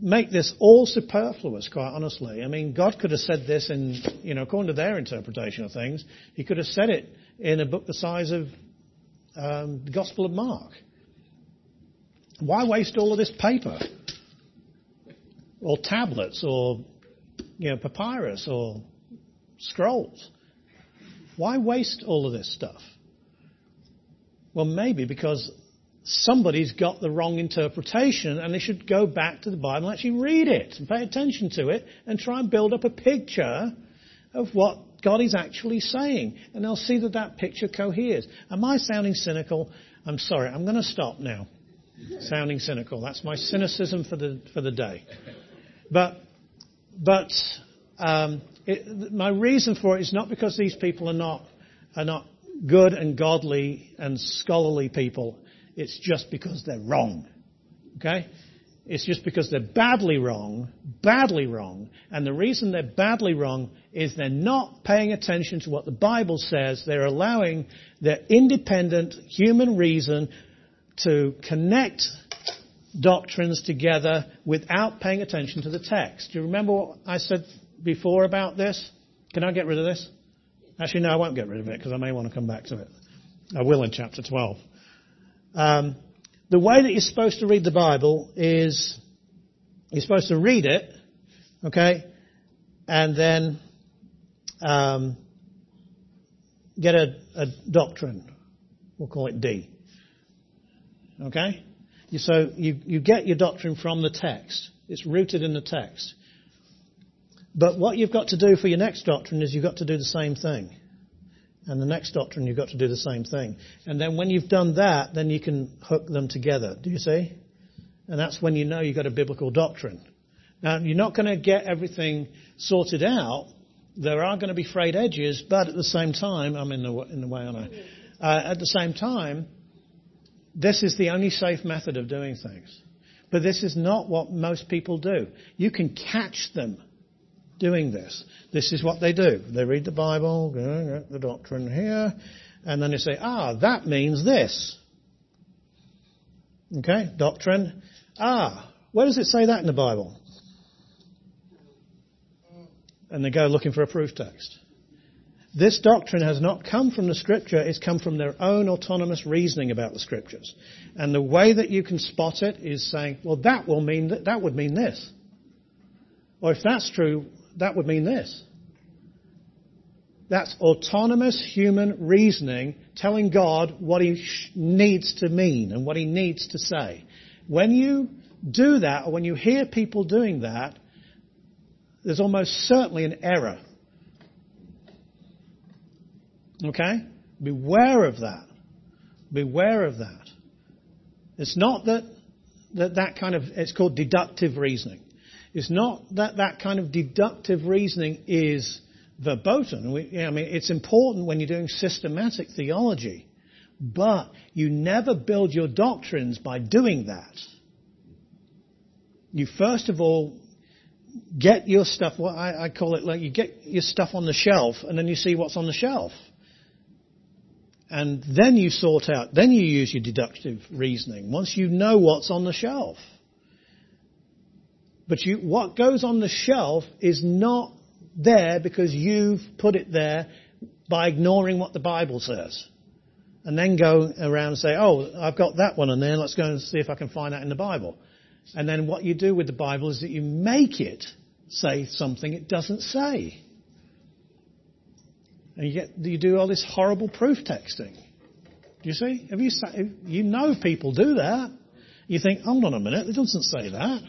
make this all superfluous, quite honestly. I mean, God could have said this in, you know, according to their interpretation of things, He could have said it in a book the size of um, the Gospel of Mark. Why waste all of this paper? Or tablets, or, you know, papyrus, or scrolls? Why waste all of this stuff? Well, maybe because somebody's got the wrong interpretation and they should go back to the Bible and actually read it and pay attention to it and try and build up a picture of what God is actually saying. And they'll see that that picture coheres. Am I sounding cynical? I'm sorry. I'm going to stop now. sounding cynical. That's my cynicism for the, for the day. But, but, um, it, my reason for it is not because these people are not, are not good and godly and scholarly people it's just because they're wrong. Okay? It's just because they're badly wrong, badly wrong, and the reason they're badly wrong is they're not paying attention to what the Bible says. They're allowing their independent human reason to connect doctrines together without paying attention to the text. Do you remember what I said before about this? Can I get rid of this? Actually, no, I won't get rid of it because I may want to come back to it. I will in chapter 12. Um, the way that you're supposed to read the Bible is you're supposed to read it, okay, and then um, get a, a, doctrine. We'll call it D. Okay? So you, you get your doctrine from the text. It's rooted in the text. But what you've got to do for your next doctrine is you've got to do the same thing. And the next doctrine, you've got to do the same thing. And then when you've done that, then you can hook them together. Do you see? And that's when you know you've got a biblical doctrine. Now, you're not going to get everything sorted out. There are going to be frayed edges, but at the same time, I'm in the, in the way, aren't I? Uh, at the same time, this is the only safe method of doing things. But this is not what most people do. You can catch them doing this. This is what they do. They read the Bible, the doctrine here, and then they say, ah, that means this. Okay, doctrine. Ah, where does it say that in the Bible? And they go looking for a proof text. This doctrine has not come from the scripture, it's come from their own autonomous reasoning about the scriptures. And the way that you can spot it is saying, well, that will mean that, that would mean this. Or if that's true, that would mean this. That's autonomous human reasoning telling God what he sh- needs to mean and what he needs to say. When you do that, or when you hear people doing that, there's almost certainly an error Okay? Beware of that. Beware of that. It's not that that, that kind of, it's called deductive reasoning. It's not that that kind of deductive reasoning is verboten. We, I mean, it's important when you're doing systematic theology, but you never build your doctrines by doing that. You first of all get your stuff, what I, I call it like you get your stuff on the shelf and then you see what's on the shelf. And then you sort out, then you use your deductive reasoning once you know what's on the shelf. But you, what goes on the shelf is not there because you've put it there by ignoring what the Bible says. And then go around and say, oh, I've got that one in there, let's go and see if I can find that in the Bible. And then what you do with the Bible is that you make it say something it doesn't say. And you, get, you do all this horrible proof texting. Do you see? Have you, you know people do that. You think, hold on a minute, it doesn't say that.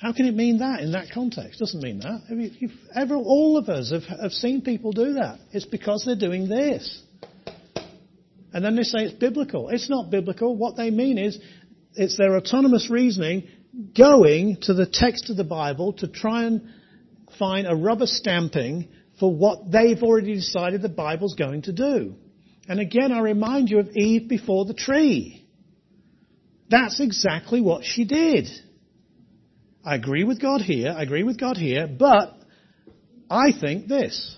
How can it mean that in that context? It doesn't mean that. Ever, all of us have, have seen people do that. It's because they're doing this. And then they say it's biblical. It's not biblical. What they mean is it's their autonomous reasoning going to the text of the Bible to try and find a rubber stamping for what they've already decided the Bible's going to do. And again, I remind you of Eve before the tree. That's exactly what she did. I agree with God here, I agree with God here, but I think this.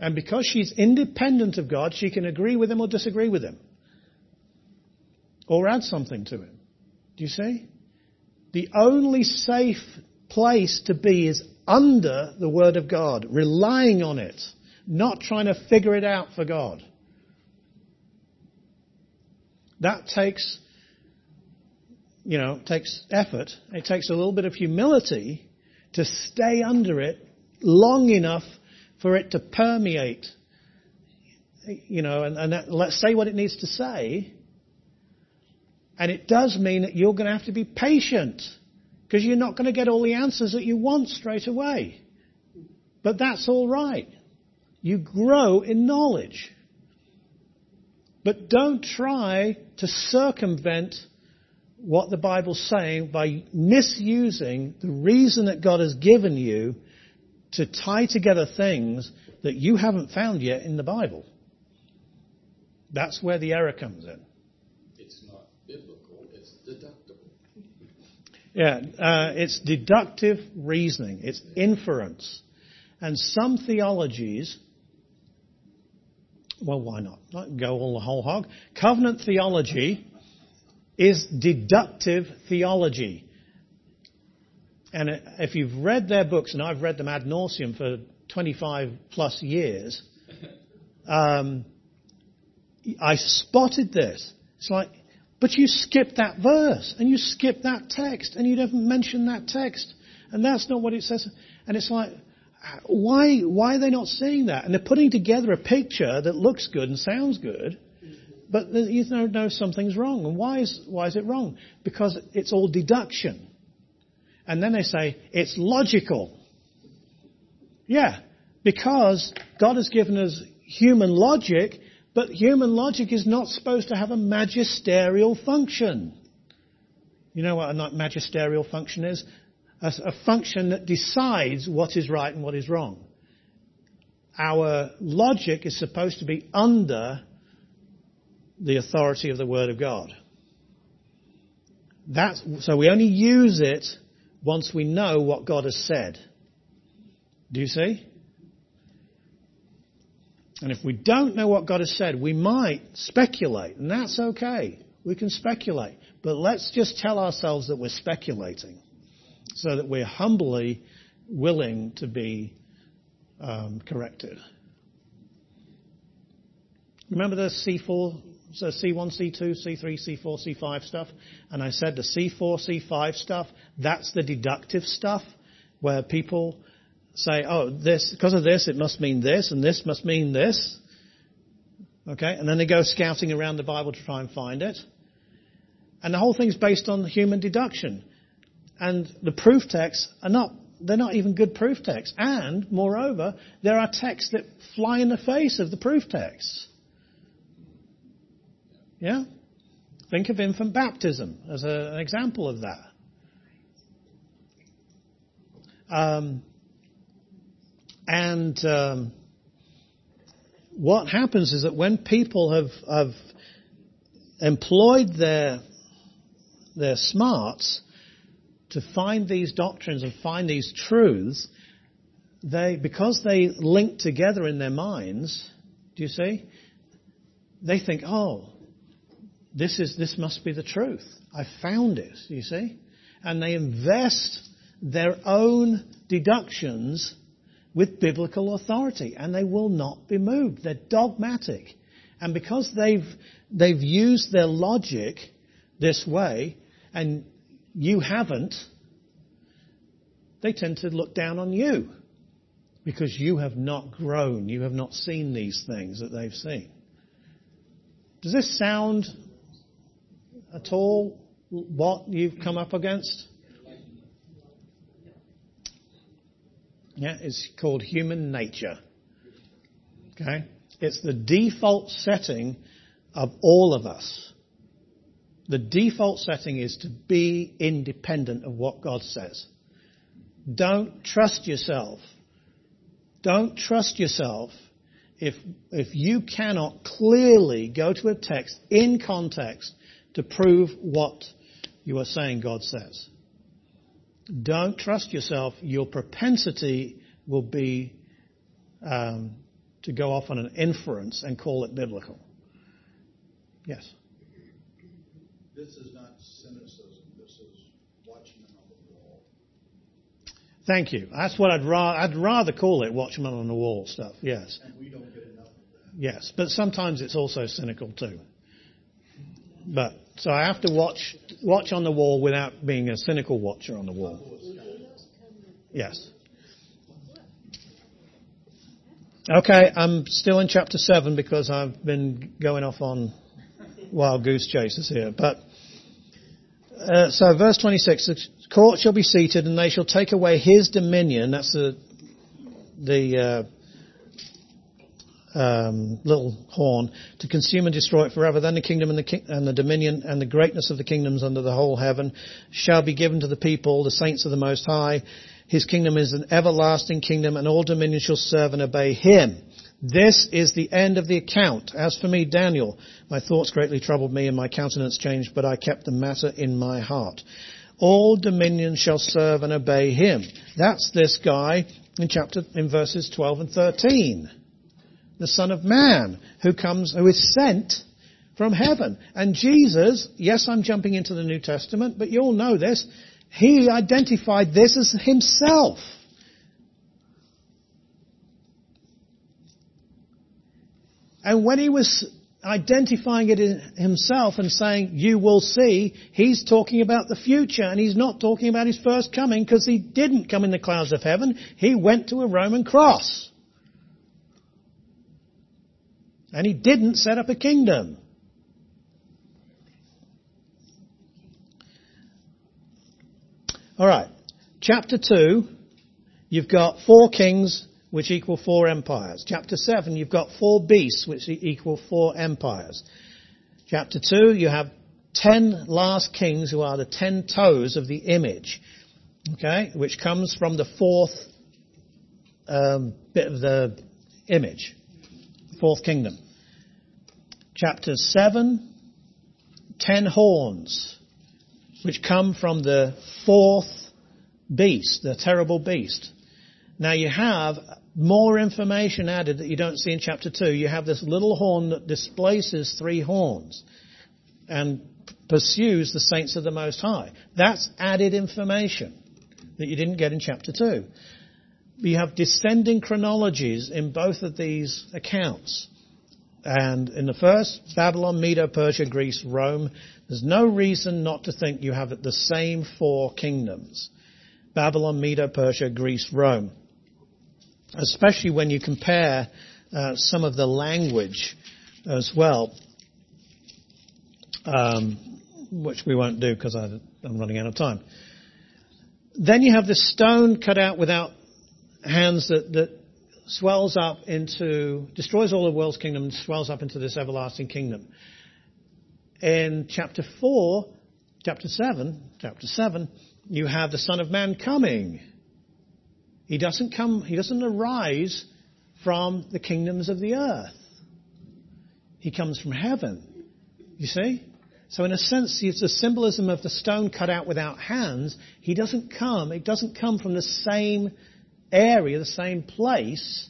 And because she's independent of God, she can agree with him or disagree with him. Or add something to him. Do you see? The only safe place to be is under the Word of God, relying on it, not trying to figure it out for God. That takes, you know, takes effort. It takes a little bit of humility to stay under it long enough for it to permeate, you know, and, and that, let's say what it needs to say. And it does mean that you're going to have to be patient because you're not going to get all the answers that you want straight away. But that's all right. You grow in knowledge. But don't try to circumvent what the Bible's saying by misusing the reason that God has given you to tie together things that you haven't found yet in the Bible. That's where the error comes in. It's not biblical, it's deductible. Yeah, uh, it's deductive reasoning. It's inference. And some theologies, well, why not? Not go all the whole hog. Covenant theology is deductive theology. And if you've read their books, and I've read them ad nauseum for 25 plus years, um, I spotted this. It's like but you skip that verse and you skip that text and you don't mention that text. And that's not what it says. And it's like, why, why are they not seeing that? And they're putting together a picture that looks good and sounds good, but you know, know something's wrong. And why is, why is it wrong? Because it's all deduction. And then they say, it's logical. Yeah, because God has given us human logic but human logic is not supposed to have a magisterial function. You know what a magisterial function is? A, a function that decides what is right and what is wrong. Our logic is supposed to be under the authority of the Word of God. That's, so we only use it once we know what God has said. Do you see? And if we don't know what God has said, we might speculate, and that's okay. We can speculate. But let's just tell ourselves that we're speculating so that we're humbly willing to be um, corrected. Remember the C4, so C1, C2, C3, C4, C5 stuff? And I said the C4, C5 stuff, that's the deductive stuff where people say, oh, this, because of this, it must mean this, and this must mean this. Okay? And then they go scouting around the Bible to try and find it. And the whole thing's based on human deduction. And the proof texts are not, they're not even good proof texts. And, moreover, there are texts that fly in the face of the proof texts. Yeah? Think of infant baptism as a, an example of that. Um, and um, what happens is that when people have, have employed their their smarts to find these doctrines and find these truths, they because they link together in their minds, do you see? They think, oh, this is this must be the truth. I found it, you see? And they invest their own deductions with biblical authority and they will not be moved. They're dogmatic. And because they've, they've used their logic this way and you haven't, they tend to look down on you because you have not grown. You have not seen these things that they've seen. Does this sound at all what you've come up against? Yeah, it's called human nature. Okay? It's the default setting of all of us. The default setting is to be independent of what God says. Don't trust yourself. Don't trust yourself if, if you cannot clearly go to a text in context to prove what you are saying God says. Don't trust yourself. Your propensity will be um, to go off on an inference and call it biblical. Yes. This is not cynicism. This is watching on the wall. Thank you. That's what I'd, ra- I'd rather call it watchman on the wall stuff. Yes. And we don't get enough of that. Yes, but sometimes it's also cynical too. But so I have to watch watch on the wall without being a cynical watcher on the wall. Yes. Okay, I'm still in chapter seven because I've been going off on wild goose chases here. But uh, so verse 26: the court shall be seated, and they shall take away his dominion. That's the the uh, um, little horn to consume and destroy it forever. Then the kingdom and the, ki- and the dominion and the greatness of the kingdoms under the whole heaven shall be given to the people, the saints of the Most High. His kingdom is an everlasting kingdom, and all dominion shall serve and obey him. This is the end of the account. As for me, Daniel, my thoughts greatly troubled me, and my countenance changed, but I kept the matter in my heart. All dominion shall serve and obey him. That's this guy in chapter, in verses 12 and 13 the Son of Man, who comes, who is sent from heaven. And Jesus, yes, I'm jumping into the New Testament, but you all know this, he identified this as himself. And when he was identifying it in himself and saying, you will see, he's talking about the future and he's not talking about his first coming because he didn't come in the clouds of heaven. He went to a Roman cross. And he didn't set up a kingdom. Alright. Chapter 2, you've got four kings which equal four empires. Chapter 7, you've got four beasts which equal four empires. Chapter 2, you have ten last kings who are the ten toes of the image. Okay? Which comes from the fourth um, bit of the image fourth kingdom. Chapter 7, ten horns. which come from the fourth beast, the terrible beast. Now you have more information added that you don't see in chapter 2. You have this little horn that displaces three horns and pursues the saints of the Most High. That's added information that you didn't get in chapter 2. You have descending chronologies in both of these accounts. And in the first, Babylon, Medo, Persia, Greece, Rome, there's no reason not to think you have the same four kingdoms. Babylon, Medo, Persia, Greece, Rome. Especially when you compare uh, some of the language as well, um, which we won't do because I'm running out of time. Then you have the stone cut out without hands that, that swells up into, destroys all the world's kingdom and swells up into this everlasting kingdom. In chapter 4, chapter 7, chapter 7, you have the Son of Man coming. He doesn't come, he doesn't arise from the kingdoms of the earth. He comes from heaven. You see? So in a sense, it's the symbolism of the stone cut out without hands. He doesn't come, it doesn't come from the same area, the same place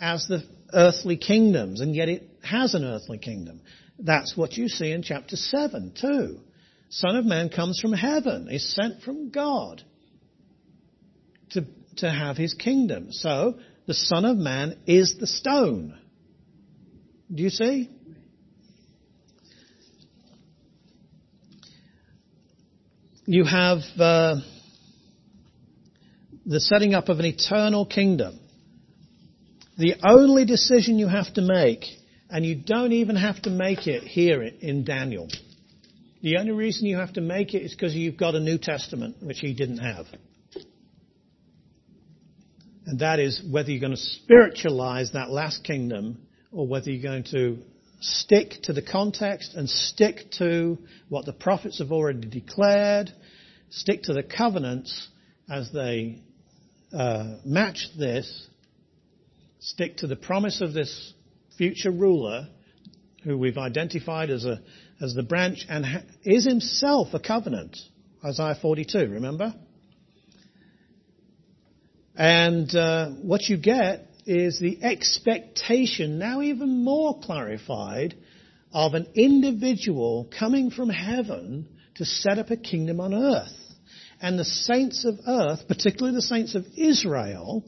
as the earthly kingdoms, and yet it has an earthly kingdom. That's what you see in chapter 7 too. Son of Man comes from heaven, is sent from God to, to have his kingdom. So, the Son of Man is the stone. Do you see? You have uh, the setting up of an eternal kingdom. The only decision you have to make, and you don't even have to make it here in Daniel. The only reason you have to make it is because you've got a New Testament, which he didn't have. And that is whether you're going to spiritualize that last kingdom or whether you're going to stick to the context and stick to what the prophets have already declared, stick to the covenants as they uh, match this, stick to the promise of this future ruler who we've identified as a as the branch and ha- is himself a covenant. Isaiah 42, remember? And uh, what you get is the expectation, now even more clarified, of an individual coming from heaven to set up a kingdom on earth. And the saints of earth, particularly the saints of Israel,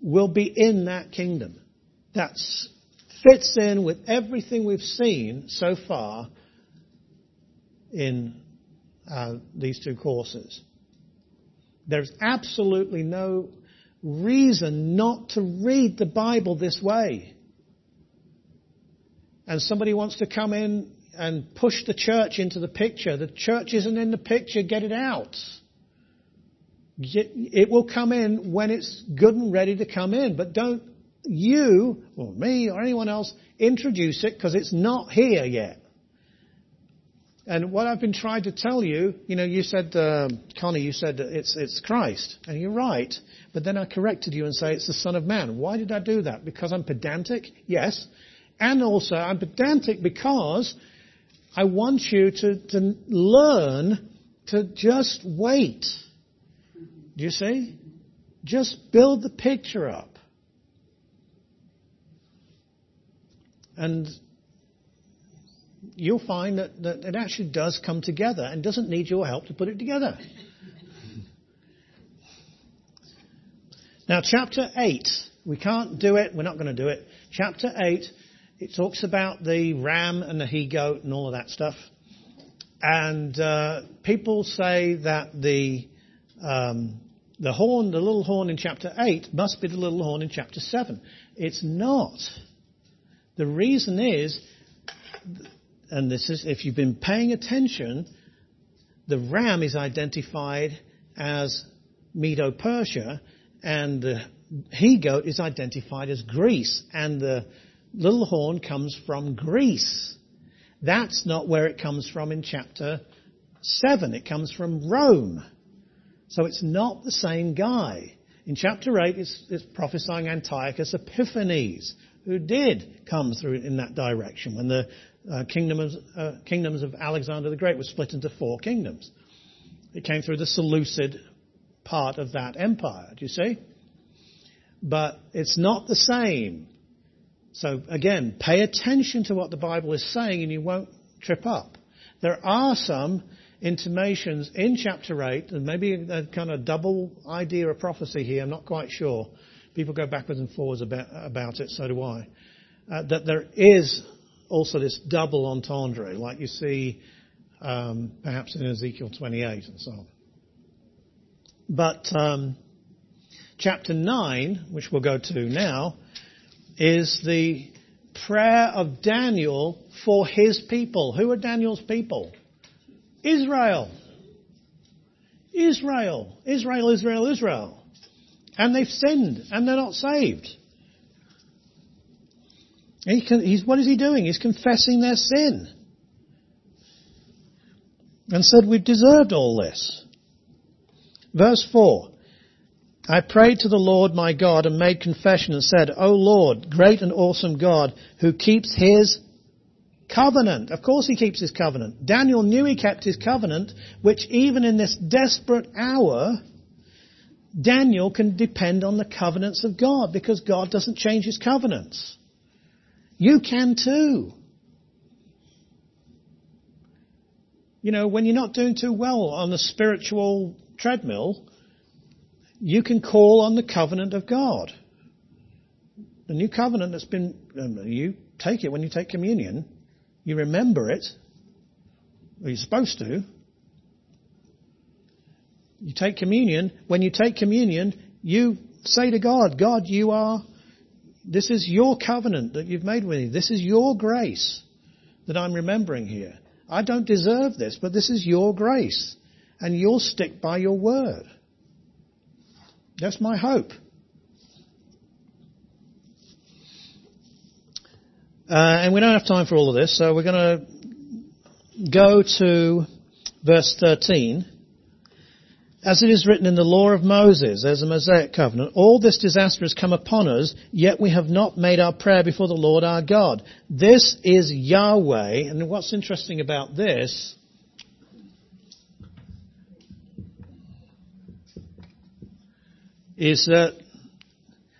will be in that kingdom. That fits in with everything we've seen so far in uh, these two courses. There's absolutely no reason not to read the Bible this way. And somebody wants to come in and push the church into the picture. The church isn't in the picture, get it out. It will come in when it's good and ready to come in, but don't you, or me, or anyone else introduce it because it's not here yet. And what I've been trying to tell you, you know, you said, uh, Connie, you said it's, it's Christ. And you're right. But then I corrected you and say it's the Son of Man. Why did I do that? Because I'm pedantic? Yes. And also I'm pedantic because I want you to, to learn to just wait. Do you see? Just build the picture up. And you'll find that, that it actually does come together and doesn't need your help to put it together. Now, chapter 8, we can't do it, we're not going to do it. Chapter 8 it talks about the ram and the he goat and all of that stuff. And uh, people say that the um, the horn, the little horn in chapter eight, must be the little horn in chapter seven. It's not. The reason is, and this is if you've been paying attention, the ram is identified as Medo-Persia, and the he goat is identified as Greece, and the little horn comes from Greece. That's not where it comes from in chapter 7. It comes from Rome. So it's not the same guy. In chapter 8, it's, it's prophesying Antiochus Epiphanes, who did come through in that direction when the uh, kingdoms, uh, kingdoms of Alexander the Great were split into four kingdoms. It came through the Seleucid part of that empire, do you see? But it's not the same. So again, pay attention to what the Bible is saying and you won't trip up. There are some intimations in chapter 8, and maybe a kind of double idea of prophecy here, I'm not quite sure. People go backwards and forwards about, about it, so do I. Uh, that there is also this double entendre, like you see um, perhaps in Ezekiel 28 and so on. But um, chapter 9, which we'll go to now, is the prayer of Daniel for his people. Who are Daniel's people? Israel. Israel. Israel, Israel, Israel. And they've sinned and they're not saved. He can, he's, what is he doing? He's confessing their sin. And said, we've deserved all this. Verse 4. I prayed to the Lord my God and made confession and said, O Lord, great and awesome God, who keeps his covenant. Of course he keeps his covenant. Daniel knew he kept his covenant, which even in this desperate hour, Daniel can depend on the covenants of God because God doesn't change his covenants. You can too. You know, when you're not doing too well on the spiritual treadmill, you can call on the covenant of God. The new covenant that's been, um, you take it when you take communion, you remember it, or you're supposed to. You take communion. When you take communion, you say to God, God, you are, this is your covenant that you've made with me. This is your grace that I'm remembering here. I don't deserve this, but this is your grace. And you'll stick by your word. That's my hope. Uh, and we don't have time for all of this, so we're going to go to verse 13. As it is written in the law of Moses, as a Mosaic covenant, all this disaster has come upon us, yet we have not made our prayer before the Lord our God. This is Yahweh, and what's interesting about this is that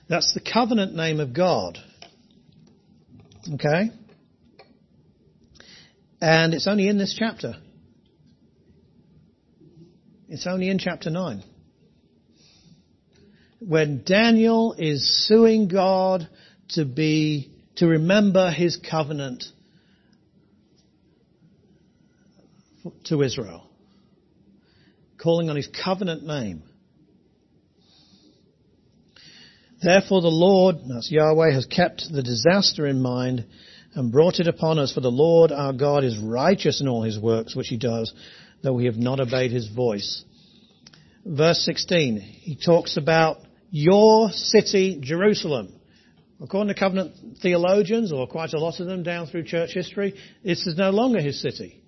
that's the covenant name of God. Okay? And it's only in this chapter. It's only in chapter 9. When Daniel is suing God to be, to remember his covenant to Israel. Calling on his covenant name. Therefore the Lord, that's Yahweh, has kept the disaster in mind and brought it upon us, for the Lord our God is righteous in all his works which he does, though we have not obeyed his voice. Verse 16, he talks about your city, Jerusalem. According to covenant theologians, or quite a lot of them down through church history, this is no longer his city.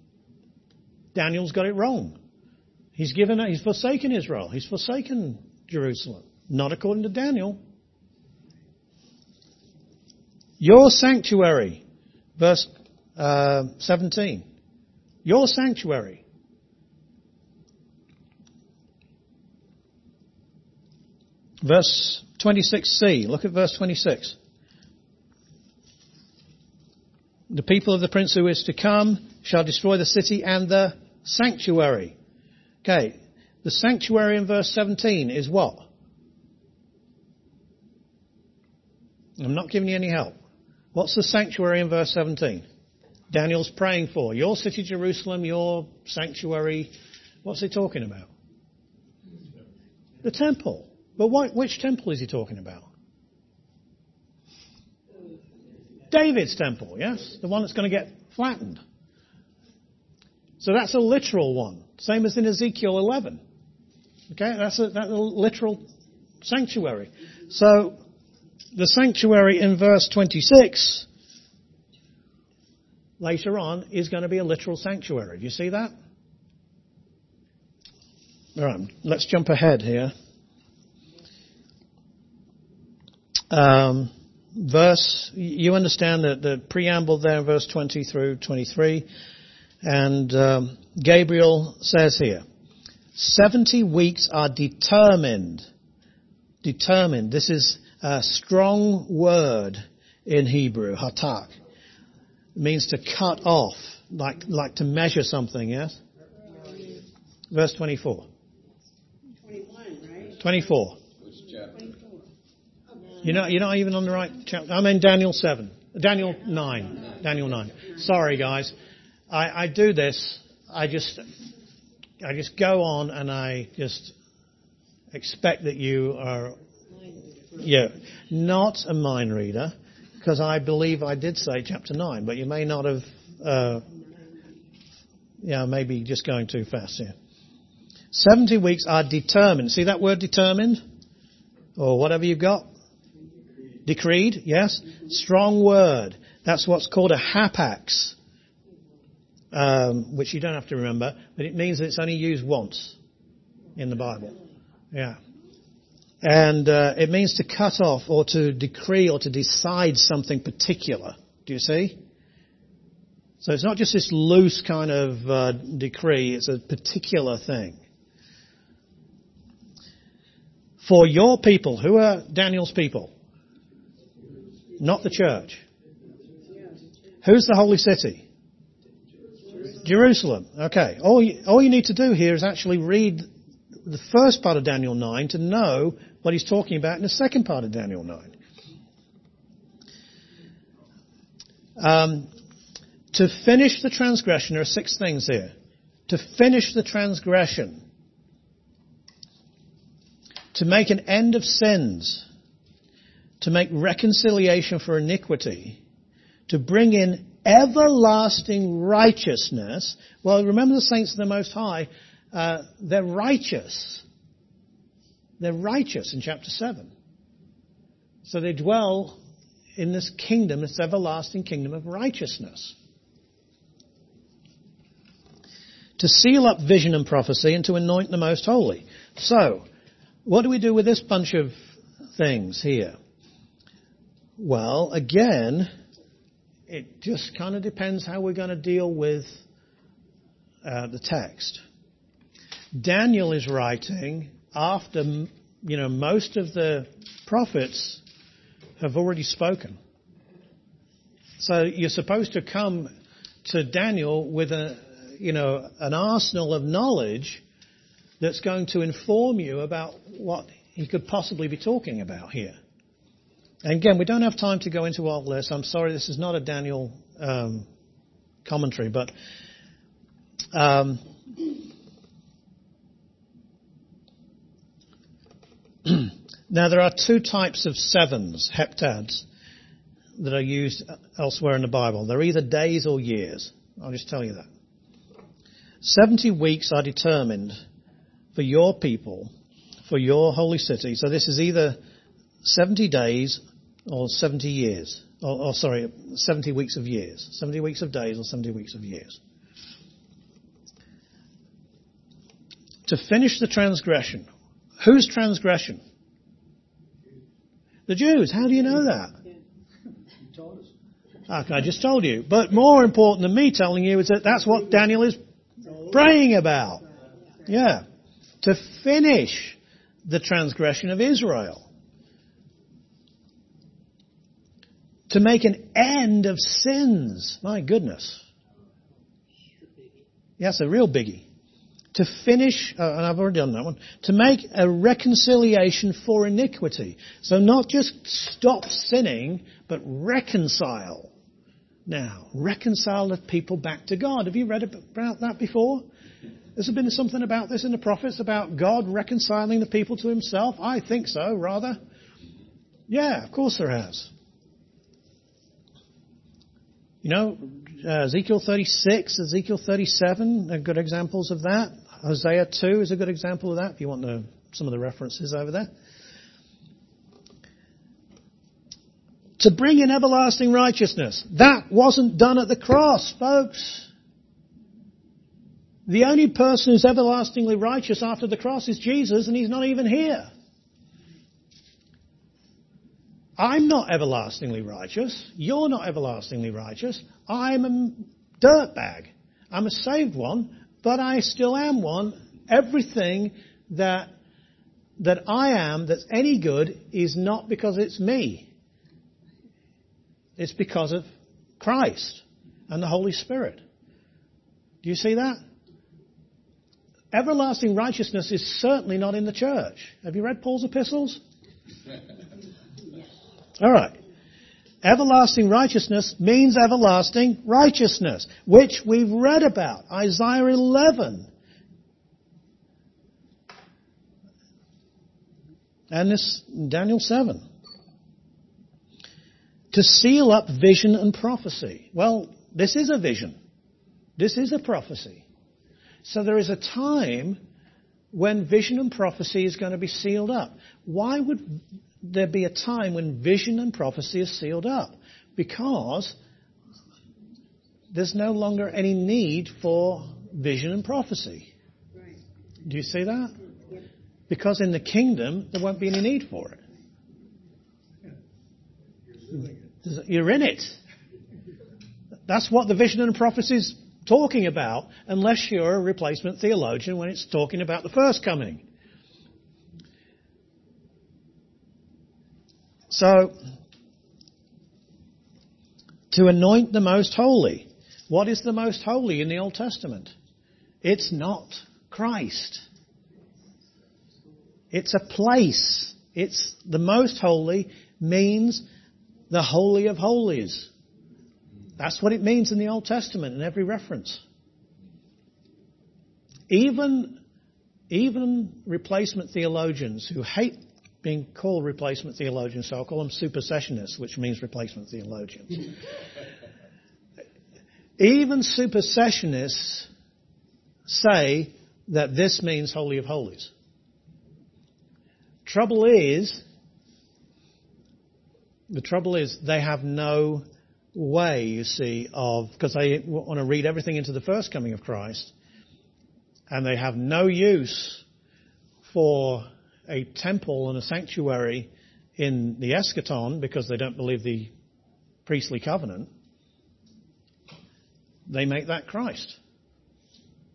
Daniel's got it wrong. He's given, he's forsaken Israel. He's forsaken Jerusalem. Not according to Daniel. Your sanctuary, verse uh, 17. Your sanctuary. Verse 26c. Look at verse 26. The people of the prince who is to come shall destroy the city and the sanctuary. Okay. The sanctuary in verse 17 is what? I'm not giving you any help. What's the sanctuary in verse 17? Daniel's praying for. Your city, Jerusalem, your sanctuary. What's he talking about? The temple. But what, which temple is he talking about? David's temple, yes? The one that's going to get flattened. So that's a literal one. Same as in Ezekiel 11. Okay, that's a, that's a literal sanctuary. So the sanctuary in verse 26 later on is going to be a literal sanctuary. Do you see that? All right, let's jump ahead here. Um, verse, you understand that the preamble there, verse 20 through 23, and um, Gabriel says here, 70 weeks are determined. Determined. This is a strong word in Hebrew, hatak. Means to cut off, like, like to measure something, yes? Verse 24. 21, right? 24. Which chapter? 24. You're not, you're not even on the right chapter. I'm in Daniel 7. Daniel 9. Daniel 9. Sorry, guys. I, I do this. I just, I just go on and I just expect that you are, yeah, not a mind reader, because I believe I did say chapter 9, but you may not have, uh, yeah, maybe just going too fast here. 70 weeks are determined. See that word determined? Or whatever you've got? Decreed, yes? Strong word. That's what's called a hapax, um, which you don't have to remember, but it means that it's only used once in the Bible. Yeah. And uh, it means to cut off or to decree or to decide something particular. Do you see? So it's not just this loose kind of uh, decree, it's a particular thing. For your people, who are Daniel's people? Not the church. Who's the holy city? Jerusalem. Okay. All you, all you need to do here is actually read the first part of Daniel 9 to know what he's talking about in the second part of Daniel 9. Um, to finish the transgression, there are six things here. To finish the transgression. To make an end of sins. To make reconciliation for iniquity. To bring in everlasting righteousness. Well, remember the saints of the Most High, uh, they're righteous. They're righteous in chapter 7. So they dwell in this kingdom, this everlasting kingdom of righteousness. To seal up vision and prophecy and to anoint the most holy. So, what do we do with this bunch of things here? Well, again, it just kind of depends how we're going to deal with uh, the text. Daniel is writing after, you know, most of the prophets have already spoken. So you're supposed to come to Daniel with a, you know, an arsenal of knowledge that's going to inform you about what he could possibly be talking about here. And again, we don't have time to go into all this. I'm sorry, this is not a Daniel um, commentary, but um, now there are two types of sevens, heptads, that are used elsewhere in the Bible. They're either days or years. I'll just tell you that. 70 weeks are determined for your people, for your holy city. So this is either 70 days or 70 years. Or, or, sorry, 70 weeks of years. 70 weeks of days or 70 weeks of years. To finish the transgression. Whose transgression? The Jews. How do you know that? He told us. Okay, I just told you. But more important than me telling you is that that's what Daniel is praying about. Yeah. To finish the transgression of Israel. To make an end of sins. My goodness. Yes, a real biggie. To finish, uh, and I've already done that one, to make a reconciliation for iniquity. So not just stop sinning, but reconcile. Now, reconcile the people back to God. Have you read about that before? Has there been something about this in the prophets about God reconciling the people to himself? I think so, rather. Yeah, of course there has. You know, uh, Ezekiel 36, Ezekiel 37 are good examples of that. Hosea 2 is a good example of that, if you want some of the references over there. To bring in everlasting righteousness. That wasn't done at the cross, folks. The only person who's everlastingly righteous after the cross is Jesus, and he's not even here. I'm not everlastingly righteous. You're not everlastingly righteous. I'm a dirtbag. I'm a saved one, but I still am one. Everything that that I am that's any good is not because it's me. It's because of Christ and the Holy Spirit. Do you see that? Everlasting righteousness is certainly not in the church. Have you read Paul's epistles? All right. Everlasting righteousness means everlasting righteousness, which we've read about. Isaiah 11. And this, Daniel 7. To seal up vision and prophecy. Well, this is a vision. This is a prophecy. So there is a time when vision and prophecy is going to be sealed up. Why would there be a time when vision and prophecy is sealed up? Because there's no longer any need for vision and prophecy. Do you see that? Because in the kingdom, there won't be any need for it. You're in it. That's what the vision and prophecy is talking about, unless you're a replacement theologian when it's talking about the first coming. So, to anoint the most holy. What is the most holy in the Old Testament? It's not Christ. It's a place. It's the most holy means the holy of holies. That's what it means in the Old Testament in every reference. Even, even replacement theologians who hate being called replacement theologians, so I'll call them supersessionists, which means replacement theologians. even supersessionists say that this means Holy of Holies. Trouble is, the trouble is they have no way, you see, of, because they want to read everything into the first coming of Christ, and they have no use for a temple and a sanctuary in the eschaton because they don't believe the priestly covenant, they make that Christ.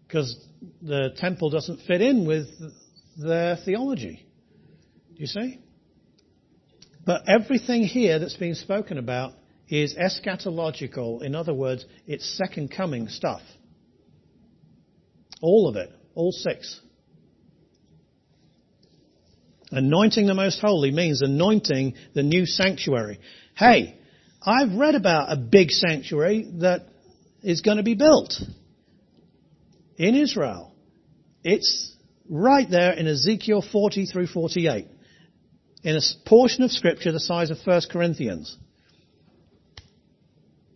Because the temple doesn't fit in with their theology. You see? But everything here that's being spoken about is eschatological. In other words, it's second coming stuff. All of it. All six. Anointing the most holy means anointing the new sanctuary. Hey, I've read about a big sanctuary that is going to be built in Israel. It's right there in Ezekiel 40 through 48 in a portion of scripture the size of 1 Corinthians.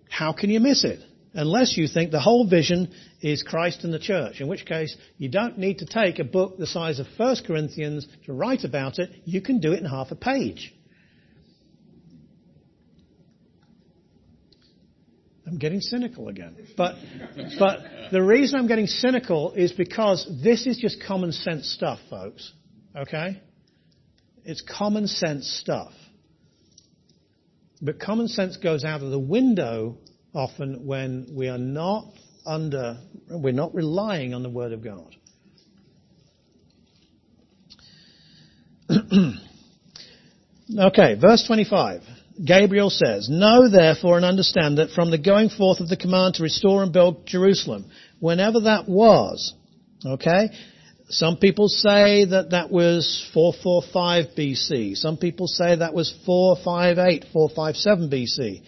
How can you miss it? Unless you think the whole vision is Christ and the church, in which case you don't need to take a book the size of 1 Corinthians to write about it. You can do it in half a page. I'm getting cynical again. But, but the reason I'm getting cynical is because this is just common sense stuff, folks. Okay? It's common sense stuff. But common sense goes out of the window often when we are not under, we're not relying on the Word of God. okay, verse 25. Gabriel says, Know therefore and understand that from the going forth of the command to restore and build Jerusalem, whenever that was, okay, some people say that that was 445 BC. Some people say that was 458, 457 BC.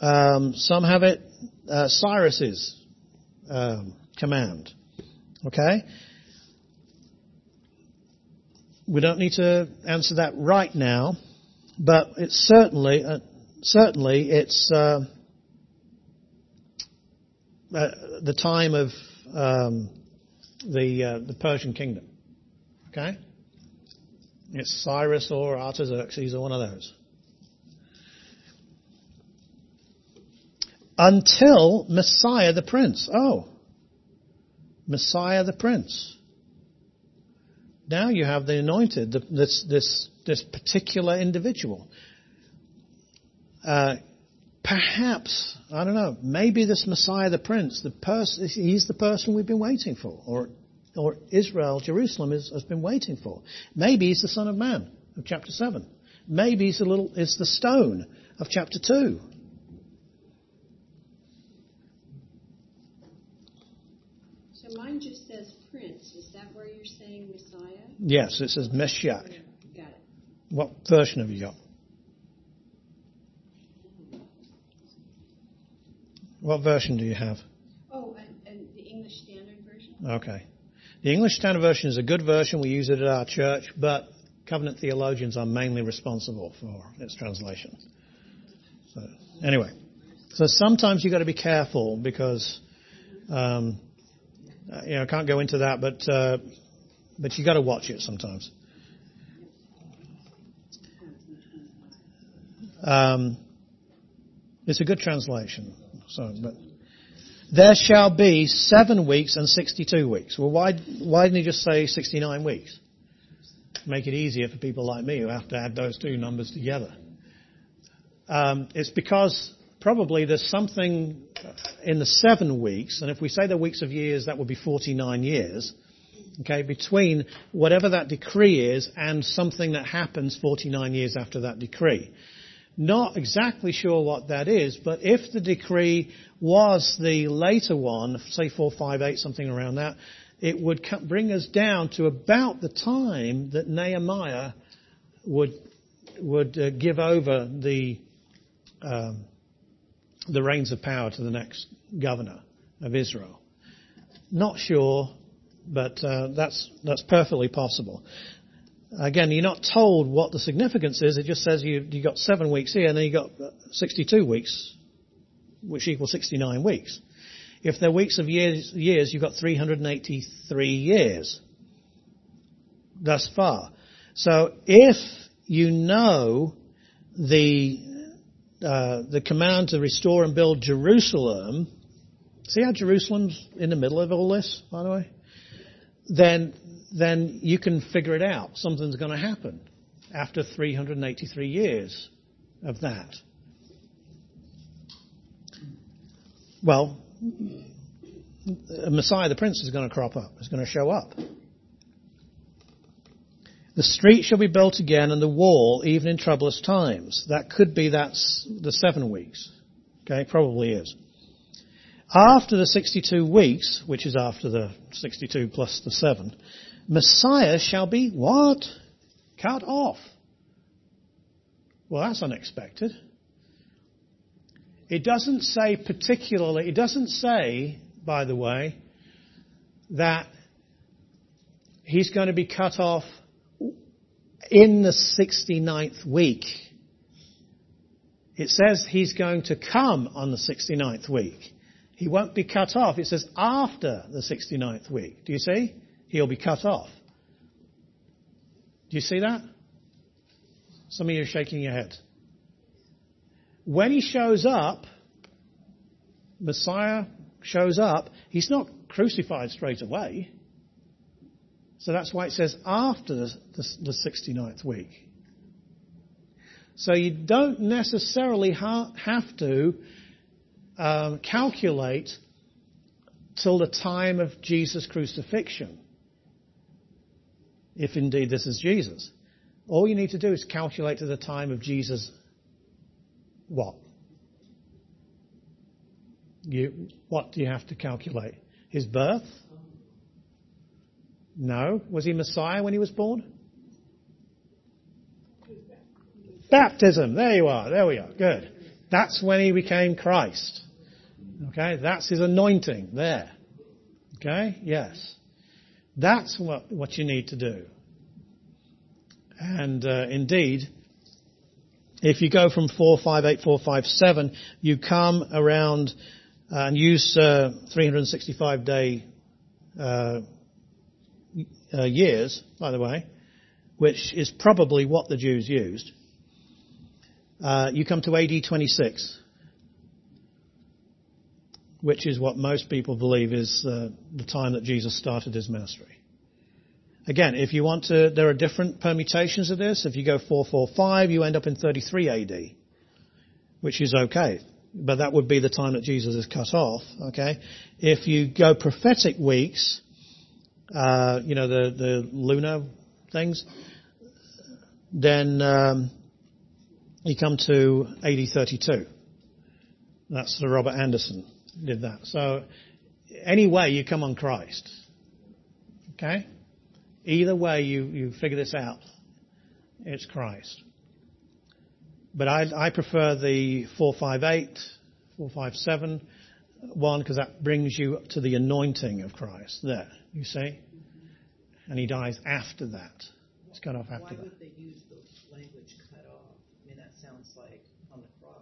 Um, some have it uh, Cyrus's um, command. Okay? We don't need to answer that right now, but it's certainly, uh, certainly it's uh, uh the time of um, the, uh, the Persian kingdom. Okay? It's Cyrus or Artaxerxes or one of those. Until Messiah the Prince. Oh. Messiah the Prince. Now you have the anointed, the, this, this, this particular individual. uh, perhaps, I don't know, maybe this Messiah the Prince, the person, he's the person we've been waiting for, or, or Israel, Jerusalem is, has been waiting for. Maybe he's the Son of Man of chapter 7. Maybe he's a little, it's the stone of chapter 2. So mine just says Prince. Is that where you're saying Messiah? Yes, it says Meshach. Got it. What version have you got? What version do you have? Oh, and, and the English Standard Version? Okay. The English Standard Version is a good version. We use it at our church, but covenant theologians are mainly responsible for its translation. So, anyway. So sometimes you've got to be careful because, um, you know, I can't go into that, but, uh, but you've got to watch it sometimes. Um, it's a good translation. So, but there shall be seven weeks and 62 weeks. Well, why, why didn't he just say 69 weeks? Make it easier for people like me who have to add those two numbers together. Um, it's because probably there's something in the seven weeks, and if we say the weeks of years, that would be 49 years. Okay, between whatever that decree is and something that happens 49 years after that decree. Not exactly sure what that is, but if the decree was the later one, say 458, something around that, it would bring us down to about the time that Nehemiah would would uh, give over the um, the reins of power to the next governor of Israel. Not sure, but uh, that's that's perfectly possible. Again, you're not told what the significance is. It just says you you got seven weeks here, and then you got 62 weeks, which equals 69 weeks. If they're weeks of years, years you've got 383 years thus far. So if you know the uh, the command to restore and build Jerusalem, see how Jerusalem's in the middle of all this, by the way? Then then you can figure it out. Something's going to happen after 383 years of that. Well, Messiah the Prince is going to crop up, is going to show up. The street shall be built again and the wall even in troublous times. That could be that's the seven weeks. Okay, probably is. After the 62 weeks, which is after the 62 plus the seven, Messiah shall be what? Cut off. Well, that's unexpected. It doesn't say particularly, it doesn't say, by the way, that he's going to be cut off in the 69th week. It says he's going to come on the 69th week. He won't be cut off. It says after the 69th week. Do you see? he'll be cut off. Do you see that? Some of you are shaking your head. When he shows up, Messiah shows up, he's not crucified straight away. So that's why it says after the, the, the 69th week. So you don't necessarily ha- have to um, calculate till the time of Jesus' crucifixion if indeed this is Jesus. All you need to do is calculate to the time of Jesus what? You, what do you have to calculate? His birth? No. Was he Messiah when he was born? Baptism. There you are. There we are. Good. That's when he became Christ. Okay. That's his anointing there. Okay. Yes. That's what, what you need to do. And uh, indeed, if you go from 458, 457, you come around uh, and use uh, 365 day uh, uh, years, by the way, which is probably what the Jews used. Uh, you come to AD 26 which is what most people believe is uh, the time that Jesus started his ministry. Again, if you want to, there are different permutations of this. If you go 445, you end up in 33 AD, which is okay. But that would be the time that Jesus is cut off, okay? If you go prophetic weeks, uh, you know, the, the lunar things, then um, you come to AD 32. That's the Robert Anderson did that. So anyway, you come on Christ. Okay? Either way you, you figure this out, it's Christ. But I, I prefer the 458, 457 one because that brings you to the anointing of Christ there, you see? And he dies after that. He's cut off after Why that. would they use the language cut off? I mean, that sounds like on the cross.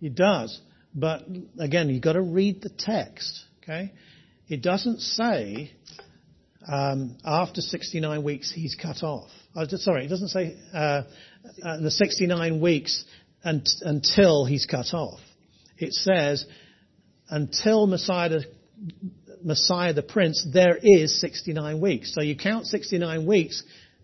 It does. But again, you've got to read the text. Okay? It doesn't say um, after 69 weeks he's cut off. Oh, sorry, it doesn't say uh, uh, the 69 weeks and, until he's cut off. It says until Messiah Messiah the Prince, there is 69 weeks. So you count 69 weeks,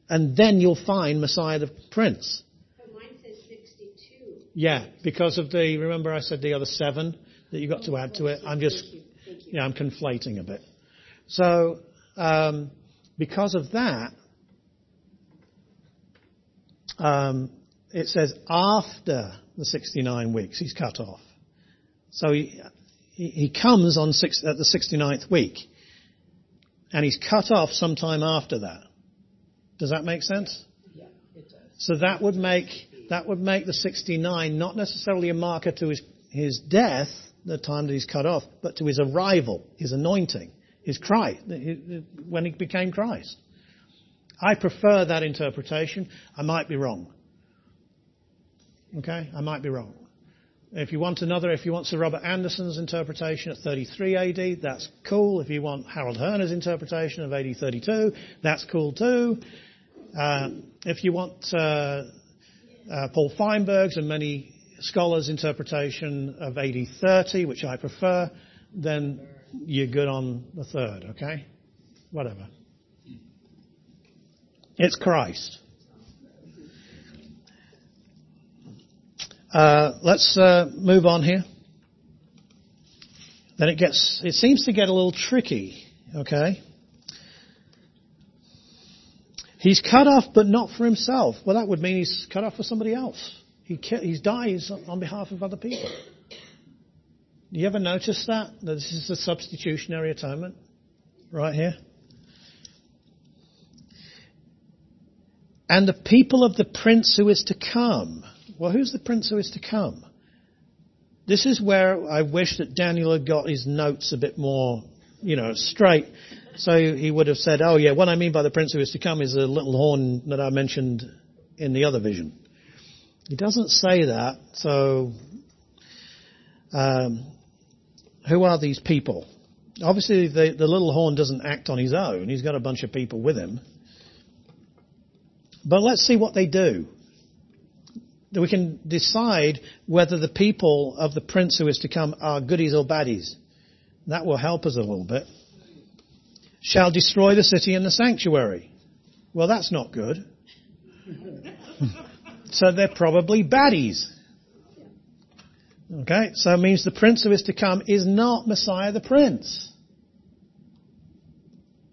and then you'll find Messiah the Prince. But mine says sixty-two. Yeah, because of the, remember I said the other seven that you got to add to it? I'm just, you, know, I'm conflating a bit. So, um, because of that, um, it says after the 69 weeks he's cut off. So he, he comes on six, at the 69th week, and he's cut off sometime after that. Does that make sense? Yeah, it does. So that would make that would make the 69 not necessarily a marker to his his death, the time that he's cut off, but to his arrival, his anointing, his Christ, when he became Christ. I prefer that interpretation. I might be wrong. Okay, I might be wrong. If you want another, if you want Sir Robert Anderson's interpretation at 33 AD, that's cool. If you want Harold Hoehner's interpretation of AD 32, that's cool too. Uh, if you want uh, uh, Paul Feinberg's and many scholars' interpretation of AD 30, which I prefer, then you're good on the third, okay? Whatever. It's Christ. Uh, let's uh, move on here. Then it gets, it seems to get a little tricky, okay? He's cut off, but not for himself. Well, that would mean he's cut off for somebody else. He he dies on behalf of other people. Do you ever notice that? That this is a substitutionary atonement right here? And the people of the prince who is to come. Well, who's the prince who is to come? This is where I wish that Daniel had got his notes a bit more, you know, straight. So he would have said, oh yeah, what I mean by the prince who is to come is the little horn that I mentioned in the other vision. He doesn't say that, so um, who are these people? Obviously, the, the little horn doesn't act on his own. He's got a bunch of people with him. But let's see what they do. We can decide whether the people of the prince who is to come are goodies or baddies. That will help us a little bit. Shall destroy the city and the sanctuary. Well, that's not good. so they're probably baddies. Okay, so it means the prince who is to come is not Messiah the prince.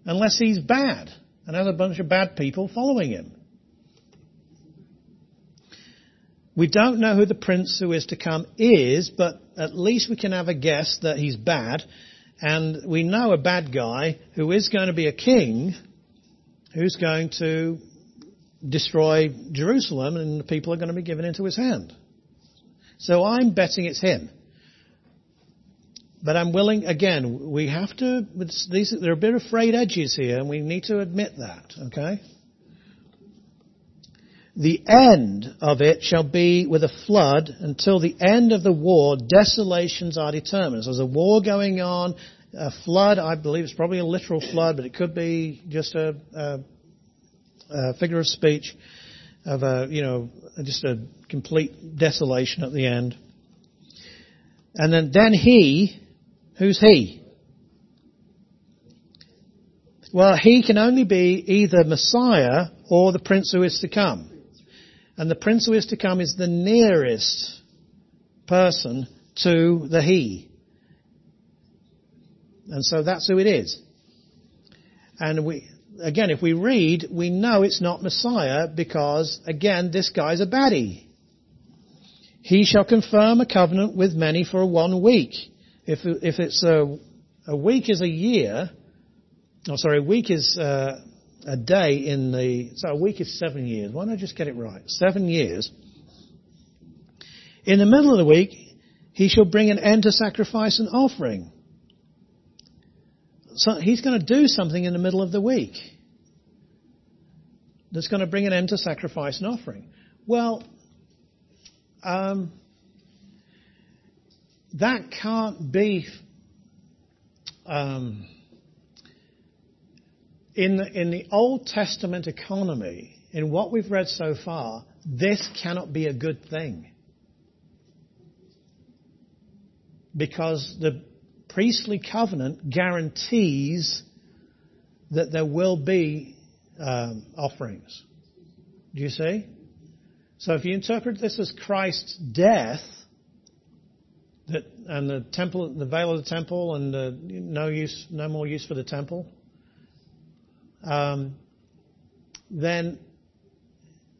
Unless he's bad and has a bunch of bad people following him. We don't know who the prince who is to come is, but at least we can have a guess that he's bad. And we know a bad guy who is going to be a king who's going to destroy Jerusalem and the people are going to be given into his hand. So I'm betting it's him. But I'm willing, again, we have to, these, there are a bit of frayed edges here and we need to admit that, okay? The end of it shall be with a flood until the end of the war, desolations are determined. So there's a war going on, a flood, I believe it's probably a literal flood, but it could be just a, a, a figure of speech of a, you know, just a complete desolation at the end. And then, then he, who's he? Well, he can only be either Messiah or the Prince who is to come. And the Prince who is to come is the nearest person to the He. And so that's who it is. And we, again, if we read, we know it's not Messiah because, again, this guy's a baddie. He shall confirm a covenant with many for one week. If, if it's a, a week is a year, oh sorry, a week is uh, a day in the, so a week is seven years. Why don't I just get it right? Seven years. In the middle of the week, he shall bring an end to sacrifice and offering. So he's going to do something in the middle of the week that's going to bring an end to sacrifice and offering. Well, um, that can't be um, in the, in the Old Testament economy. In what we've read so far, this cannot be a good thing because the priestly covenant guarantees that there will be um, offerings. Do you see? So if you interpret this as Christ's death, that and the temple, the veil of the temple, and the, no use, no more use for the temple, um, then,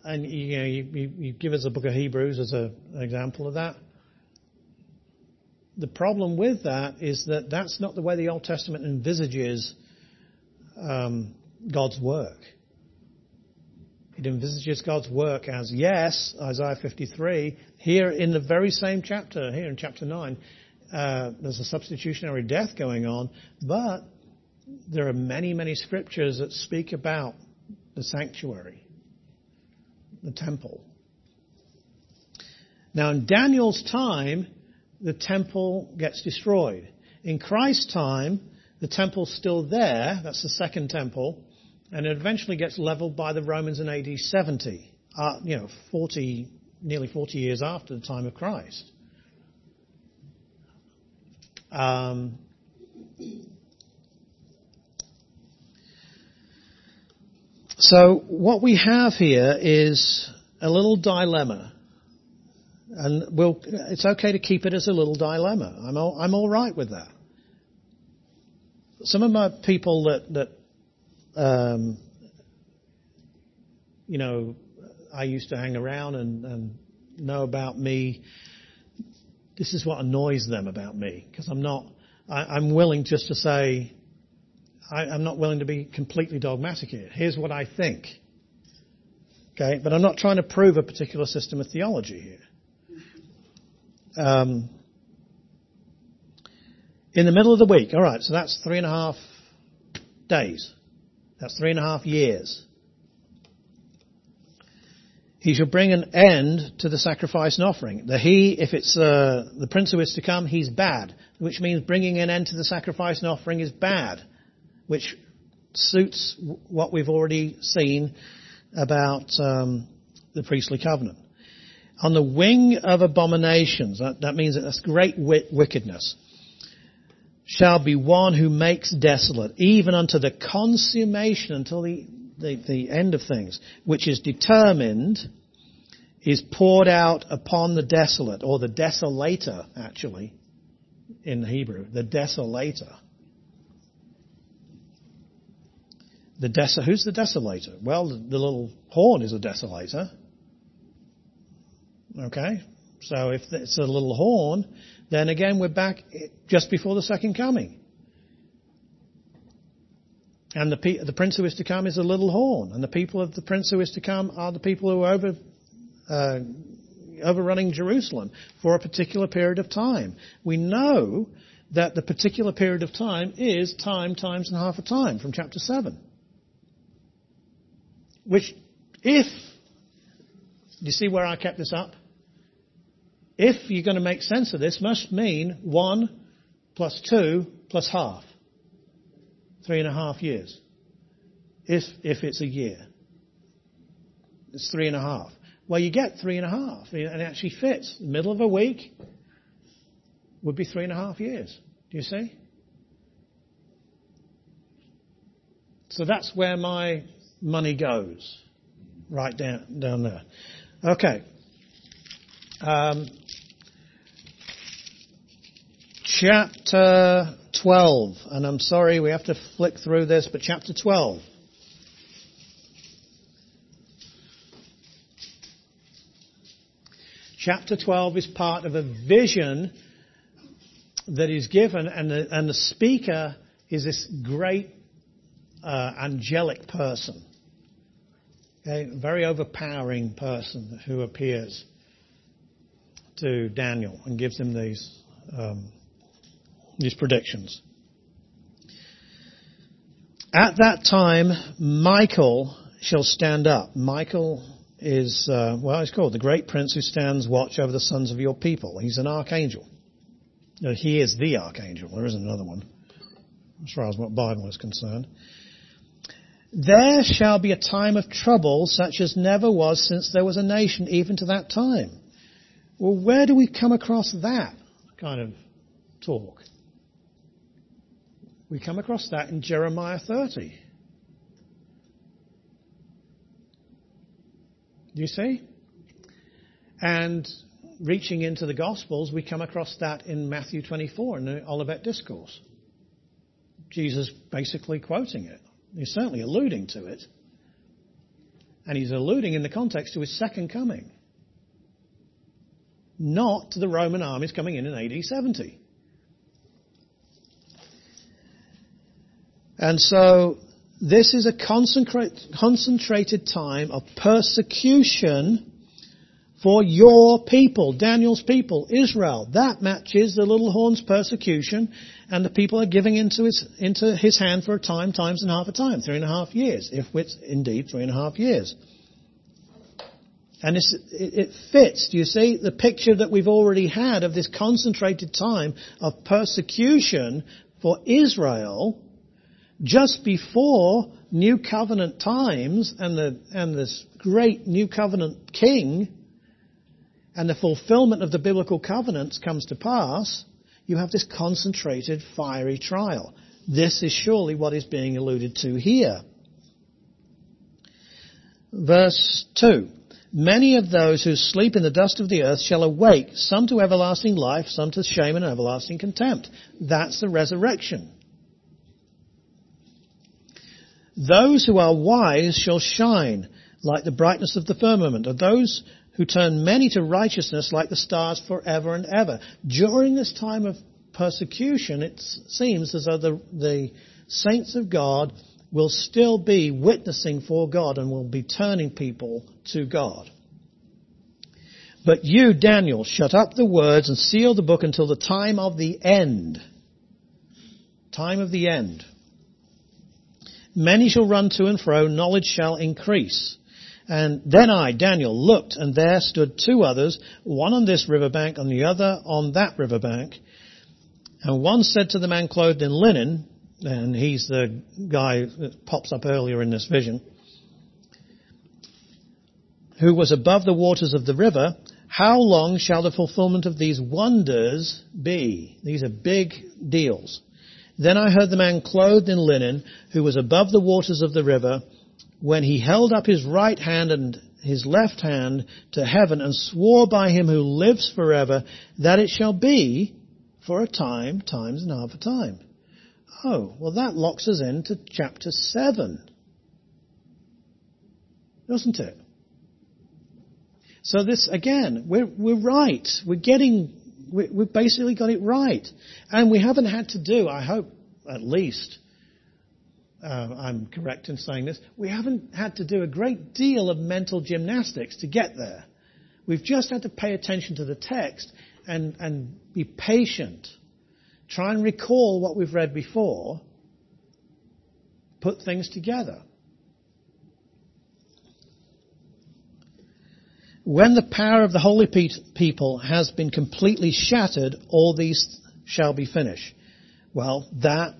and you know, you, you, you, give us the book of Hebrews as a, an example of that. The problem with that is that that's not the way the Old Testament envisages um, God's work. It envisages God's work as, yes, Isaiah 53, here in the very same chapter, here in chapter 9, uh, there's a substitutionary death going on, but there are many, many scriptures that speak about the sanctuary, the temple. Now, in Daniel's time, the temple gets destroyed. In Christ's time, the temple's still there, that's the second temple, and it eventually gets leveled by the Romans in AD 70, uh, you know, 40, nearly 40 years after the time of Christ. Um, so what we have here is a little dilemma. And we'll, it's okay to keep it as a little dilemma. I'm all, I'm all right with that. Some of my people that, that um, you know, I used to hang around and, and know about me. This is what annoys them about me because I'm not. I, am willing just to say. I, I'm not willing to be completely dogmatic here. Here's what I think. Okay, but I'm not trying to prove a particular system of theology here. Um, in the middle of the week, all right. So that's three and a half days. That's three and a half years. He shall bring an end to the sacrifice and offering. The he, if it's uh, the prince who is to come, he's bad, which means bringing an end to the sacrifice and offering is bad, which suits what we've already seen about um, the priestly covenant. On the wing of abominations, that, that means that that's great wickedness shall be one who makes desolate, even unto the consummation, until the, the, the, end of things, which is determined, is poured out upon the desolate, or the desolator, actually, in Hebrew, the desolator. The who's the desolator? Well, the, the little horn is a desolator. Okay? So if it's a little horn, then again we're back just before the second coming. And the, the prince who is to come is a little horn, and the people of the prince who is to come are the people who are over, uh, overrunning Jerusalem for a particular period of time. We know that the particular period of time is time times and half a time from chapter 7. Which, if, you see where I kept this up? if you're going to make sense of this, must mean one plus two plus half. Three and a half years. If, if it's a year. It's three and a half. Well, you get three and a half, and it actually fits. The middle of a week would be three and a half years. Do you see? So that's where my money goes. Right down, down there. Okay. Um, chapter 12. And I'm sorry we have to flick through this, but chapter 12. Chapter 12 is part of a vision that is given, and the, and the speaker is this great uh, angelic person. Okay, very overpowering person who appears to Daniel and gives him these um, these predictions. At that time, Michael shall stand up. Michael is, uh, well, he's called the great prince who stands watch over the sons of your people. He's an archangel. No, he is the archangel. There isn't another one, as far as what Bible is concerned. There shall be a time of trouble such as never was since there was a nation, even to that time. Well, where do we come across that kind of talk? We come across that in Jeremiah 30. You see? And reaching into the Gospels, we come across that in Matthew 24 in the Olivet Discourse. Jesus basically quoting it. He's certainly alluding to it. And he's alluding in the context to his second coming. Not to the Roman armies coming in in AD 70. And so this is a concentrated time of persecution for your people, Daniel's people, Israel. That matches the little horn's persecution, and the people are giving into his, into his hand for a time, times and half a time, three and a half years, if it's indeed three and a half years. And it, it fits, do you see, the picture that we've already had of this concentrated time of persecution for Israel just before New Covenant times and the, and this great New Covenant king and the fulfillment of the biblical covenants comes to pass, you have this concentrated fiery trial. This is surely what is being alluded to here. Verse 2. Many of those who sleep in the dust of the earth shall awake, some to everlasting life, some to shame and everlasting contempt. That's the resurrection. Those who are wise shall shine like the brightness of the firmament, and those who turn many to righteousness like the stars forever and ever. During this time of persecution, it seems as though the, the saints of God will still be witnessing for God and will be turning people to God. But you, Daniel, shut up the words and seal the book until the time of the end. Time of the end. Many shall run to and fro, knowledge shall increase. And then I, Daniel, looked, and there stood two others, one on this riverbank and the other on that riverbank. And one said to the man clothed in linen, and he's the guy that pops up earlier in this vision, who was above the waters of the river, how long shall the fulfillment of these wonders be? These are big deals. Then I heard the man clothed in linen, who was above the waters of the river, when he held up his right hand and his left hand to heaven and swore by him who lives forever that it shall be for a time, times and half a time. Oh, well that locks us into chapter 7. Doesn't it? So this, again, we're, we're right. We're getting we, we've basically got it right. And we haven't had to do, I hope at least, uh, I'm correct in saying this, we haven't had to do a great deal of mental gymnastics to get there. We've just had to pay attention to the text and, and be patient. Try and recall what we've read before. Put things together. When the power of the holy people has been completely shattered, all these shall be finished. Well, that,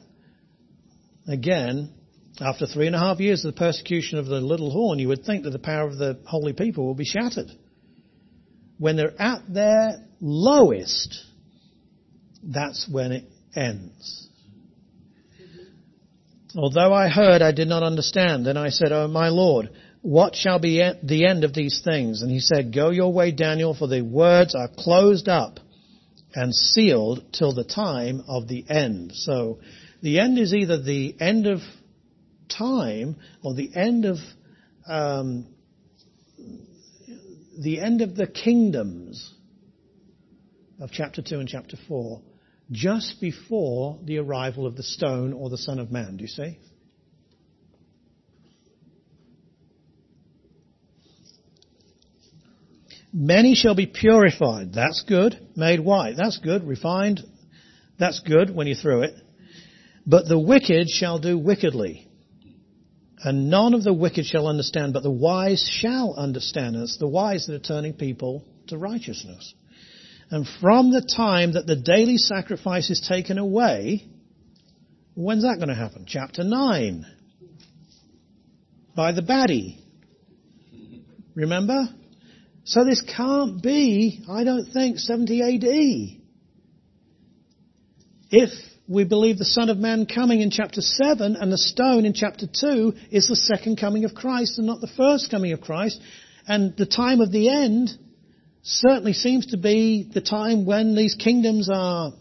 again, after three and a half years of the persecution of the little horn, you would think that the power of the holy people will be shattered. When they're at their lowest, that's when it ends. Although I heard, I did not understand. Then I said, Oh my Lord, what shall be the end of these things? And he said, Go your way, Daniel, for the words are closed up and sealed till the time of the end. So the end is either the end of time or the end of um, the end of the kingdoms of chapter 2 and chapter 4 just before the arrival of the stone or the Son of Man. Do you see? Many shall be purified. That's good. Made white. That's good. Refined. That's good when you're through it. But the wicked shall do wickedly. And none of the wicked shall understand, but the wise shall understand. And it's the wise that are turning people to righteousness. And from the time that the daily sacrifice is taken away, when's that going to happen? Chapter 9. By the baddie. Remember? So this can't be, I don't think, 70 AD. If we believe the Son of Man coming in chapter 7 and the stone in chapter 2 is the second coming of Christ and not the first coming of Christ, and the time of the end certainly seems to be the time when these kingdoms are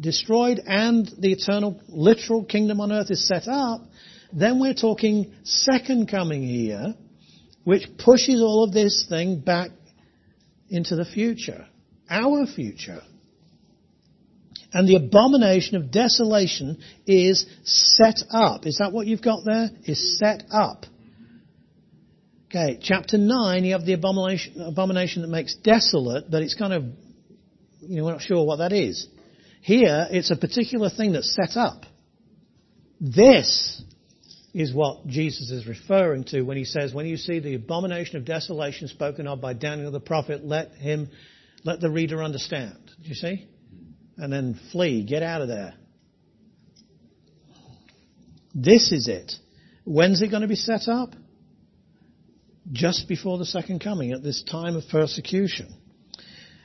destroyed and the eternal literal kingdom on earth is set up, then we're talking second coming here, which pushes all of this thing back into the future, our future. And the abomination of desolation is set up. Is that what you've got there? Is set up. Okay, chapter 9, you have the abomination, abomination that makes desolate, but it's kind of, you know, we're not sure what that is. Here, it's a particular thing that's set up. This is what Jesus is referring to when he says, when you see the abomination of desolation spoken of by Daniel the prophet, let him, let the reader understand. Do you see? And then flee, get out of there. This is it. When's it going to be set up? Just before the second coming, at this time of persecution.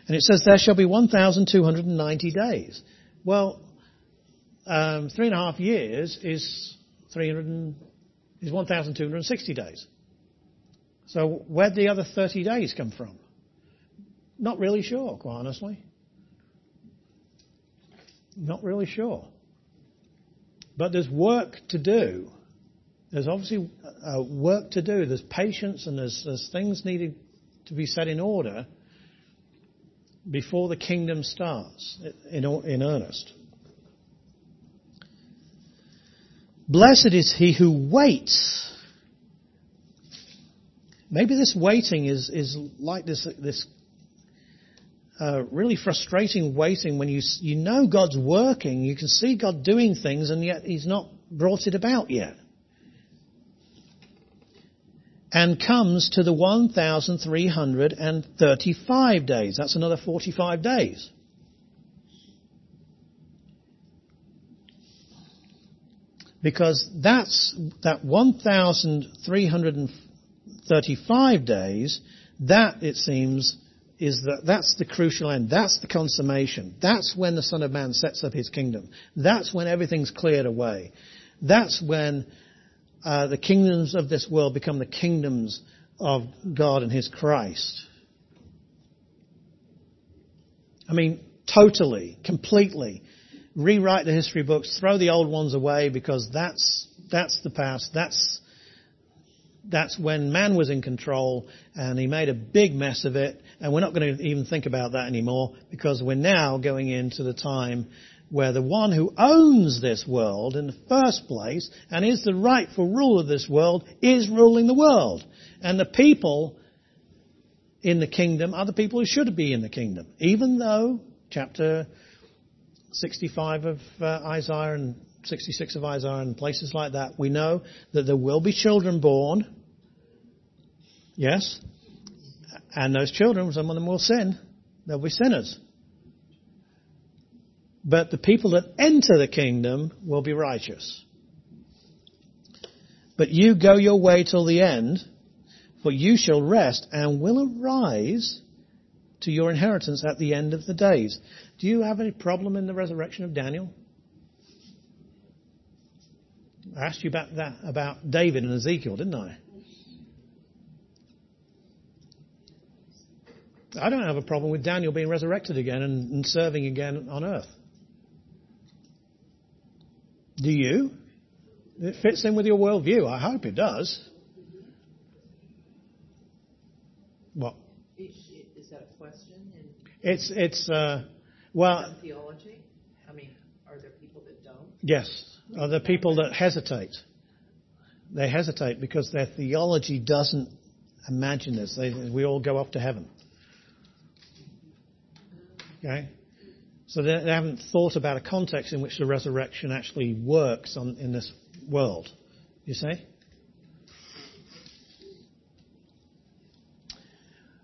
And it says, there shall be 1,290 days. Well, um, three and a half years is 300 is 1,260 days. So where'd the other 30 days come from? Not really sure, quite honestly. Not really sure. But there's work to do. There's obviously uh, work to do. There's patience and there's, there's things needed to be set in order before the kingdom starts in, in earnest. Blessed is he who waits. Maybe this waiting is, is like this, this uh, really frustrating waiting when you, you know God's working, you can see God doing things, and yet He's not brought it about yet. And comes to the 1,335 days. That's another 45 days. Because that's, that 1,335 days, that it seems is that that's the crucial end. That's the consummation. That's when the Son of Man sets up his kingdom. That's when everything's cleared away. That's when uh, the kingdoms of this world become the kingdoms of God and his Christ. I mean, totally, completely rewrite the history books, throw the old ones away because that's, that's the past. That's, that's when man was in control and he made a big mess of it and we're not going to even think about that anymore because we're now going into the time where the one who owns this world in the first place and is the rightful ruler of this world is ruling the world. And the people in the kingdom are the people who should be in the kingdom. Even though, chapter 65 of uh, Isaiah and 66 of Isaiah and places like that, we know that there will be children born. Yes? And those children, some of them will sin. They'll be sinners. But the people that enter the kingdom will be righteous. But you go your way till the end, for you shall rest and will arise to your inheritance at the end of the days. Do you have any problem in the resurrection of Daniel? I asked you about that, about David and Ezekiel, didn't I? I don't have a problem with Daniel being resurrected again and, and serving again on earth. Do you? It fits in with your worldview. I hope it does. What? Is, that a question It's it's uh, well theology? I mean, are there people that don't? yes. Are there people that hesitate? They hesitate because their theology doesn't imagine this. They, we all go up to heaven. Okay? So they, they haven't thought about a context in which the resurrection actually works on, in this world. You see?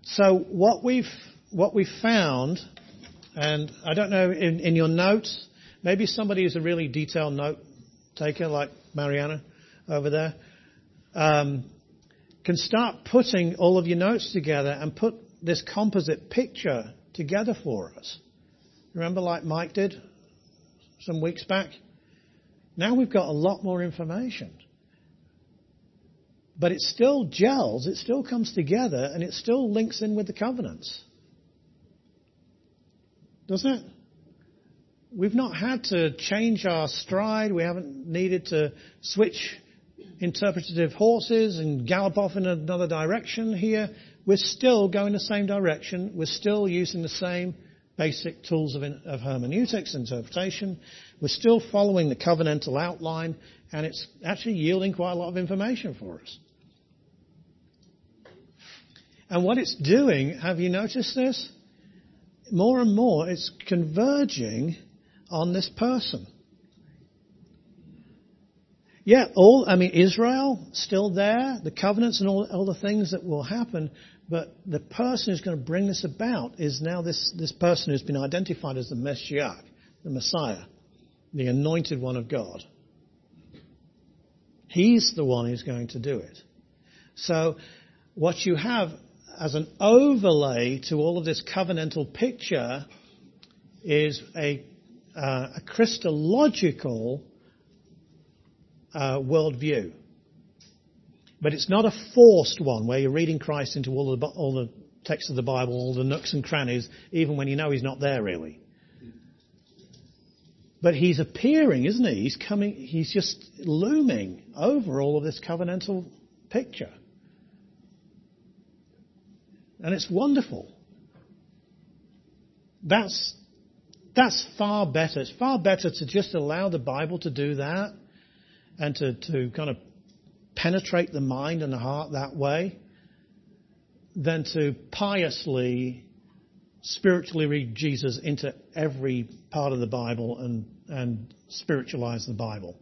So what we've what we've found, and I don't know in, in your notes, maybe somebody who's a really detailed note taker like Mariana over there, um, can start putting all of your notes together and put this composite picture together for us. Remember, like Mike did some weeks back? Now we've got a lot more information. But it still gels, it still comes together, and it still links in with the covenants. Doesn't it? We've not had to change our stride. We haven't needed to switch interpretative horses and gallop off in another direction here. We're still going the same direction. We're still using the same basic tools of, in, of hermeneutics, interpretation. We're still following the covenantal outline, and it's actually yielding quite a lot of information for us. And what it's doing, have you noticed this? More and more, it's converging on this person. Yeah, all, I mean, Israel, still there, the covenants and all, all the things that will happen, but the person who's going to bring this about is now this, this person who's been identified as the Messiah, the Messiah, the anointed one of God. He's the one who's going to do it. So, what you have as an overlay to all of this covenantal picture is a, uh, a Christological uh, worldview. But it's not a forced one where you're reading Christ into all the, all the text of the Bible, all the nooks and crannies, even when you know he's not there really. But he's appearing, isn't he? He's coming, he's just looming over all of this covenantal picture. And it's wonderful. That's, that's far better. It's far better to just allow the Bible to do that and to, to kind of penetrate the mind and the heart that way than to piously, spiritually read Jesus into every part of the Bible and, and spiritualize the Bible.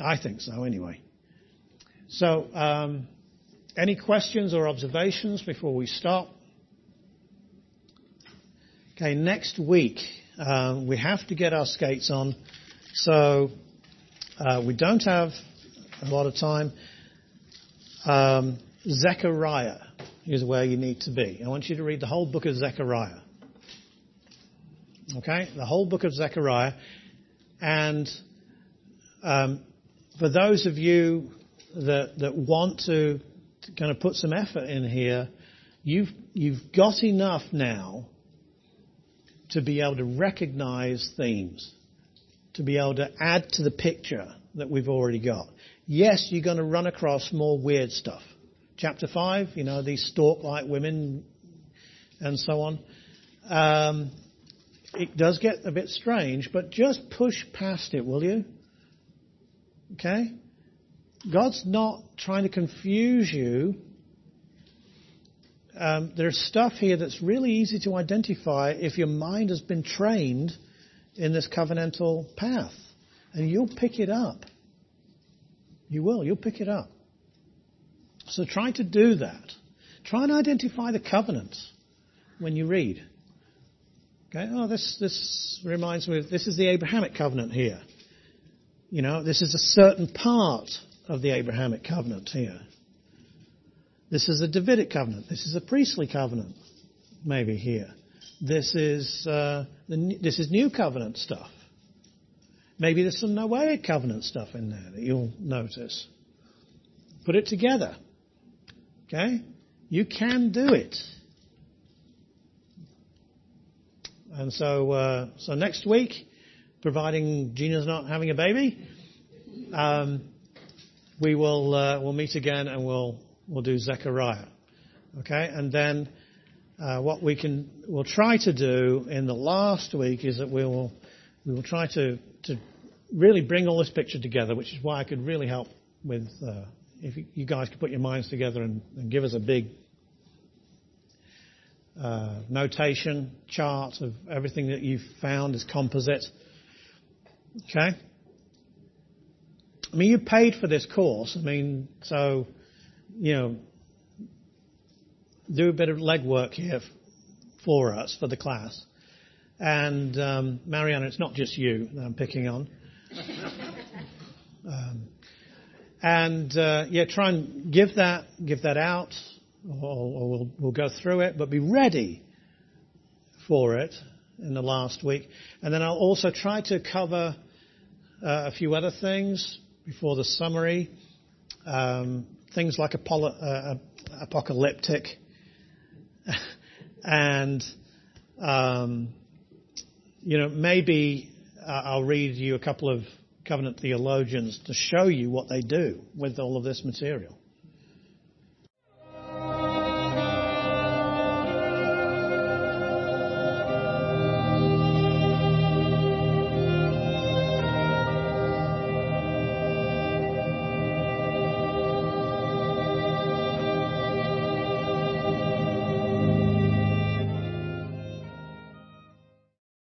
I think so, anyway. So, um, any questions or observations before we stop? Okay, next week uh, we have to get our skates on, so uh, we don't have a lot of time. Um, Zechariah is where you need to be. I want you to read the whole book of Zechariah. Okay, the whole book of Zechariah, and um, for those of you that that want to kind of put some effort in here, you've, you've got enough now to be able to recognize themes, to be able to add to the picture that we've already got. Yes, you're going to run across more weird stuff. Chapter 5, you know, these stork-like women and so on. Um, it does get a bit strange, but just push past it, will you? Okay? God's not trying to confuse you. Um, there's stuff here that's really easy to identify if your mind has been trained in this covenantal path. And you'll pick it up. You will. You'll pick it up. So try to do that. Try and identify the covenants when you read. Okay, oh, this, this reminds me of, this is the Abrahamic covenant here. You know, this is a certain part of the Abrahamic covenant here. This is a Davidic covenant. This is a priestly covenant, maybe here. This is uh, the, this is new covenant stuff. Maybe there's some Noahic covenant stuff in there that you'll notice. Put it together, okay? You can do it. And so, uh, so next week, providing Gina's not having a baby, um, we will uh, we'll meet again and we'll we'll do Zechariah. Okay, and then uh, what we can we'll try to do in the last week is that we will we will try to to really bring all this picture together, which is why I could really help with uh, if you guys could put your minds together and, and give us a big uh, notation chart of everything that you've found is composite. Okay. I mean, you paid for this course. I mean, so you know, do a bit of legwork here for us for the class. And um, Mariana, it's not just you that I'm picking on. um, and uh, yeah, try and give that give that out, or, or we'll, we'll go through it, but be ready for it in the last week. And then I'll also try to cover uh, a few other things before the summary, um, things like apolo- uh, apocalyptic, and um, you know maybe uh, I'll read you a couple of covenant theologians to show you what they do with all of this material.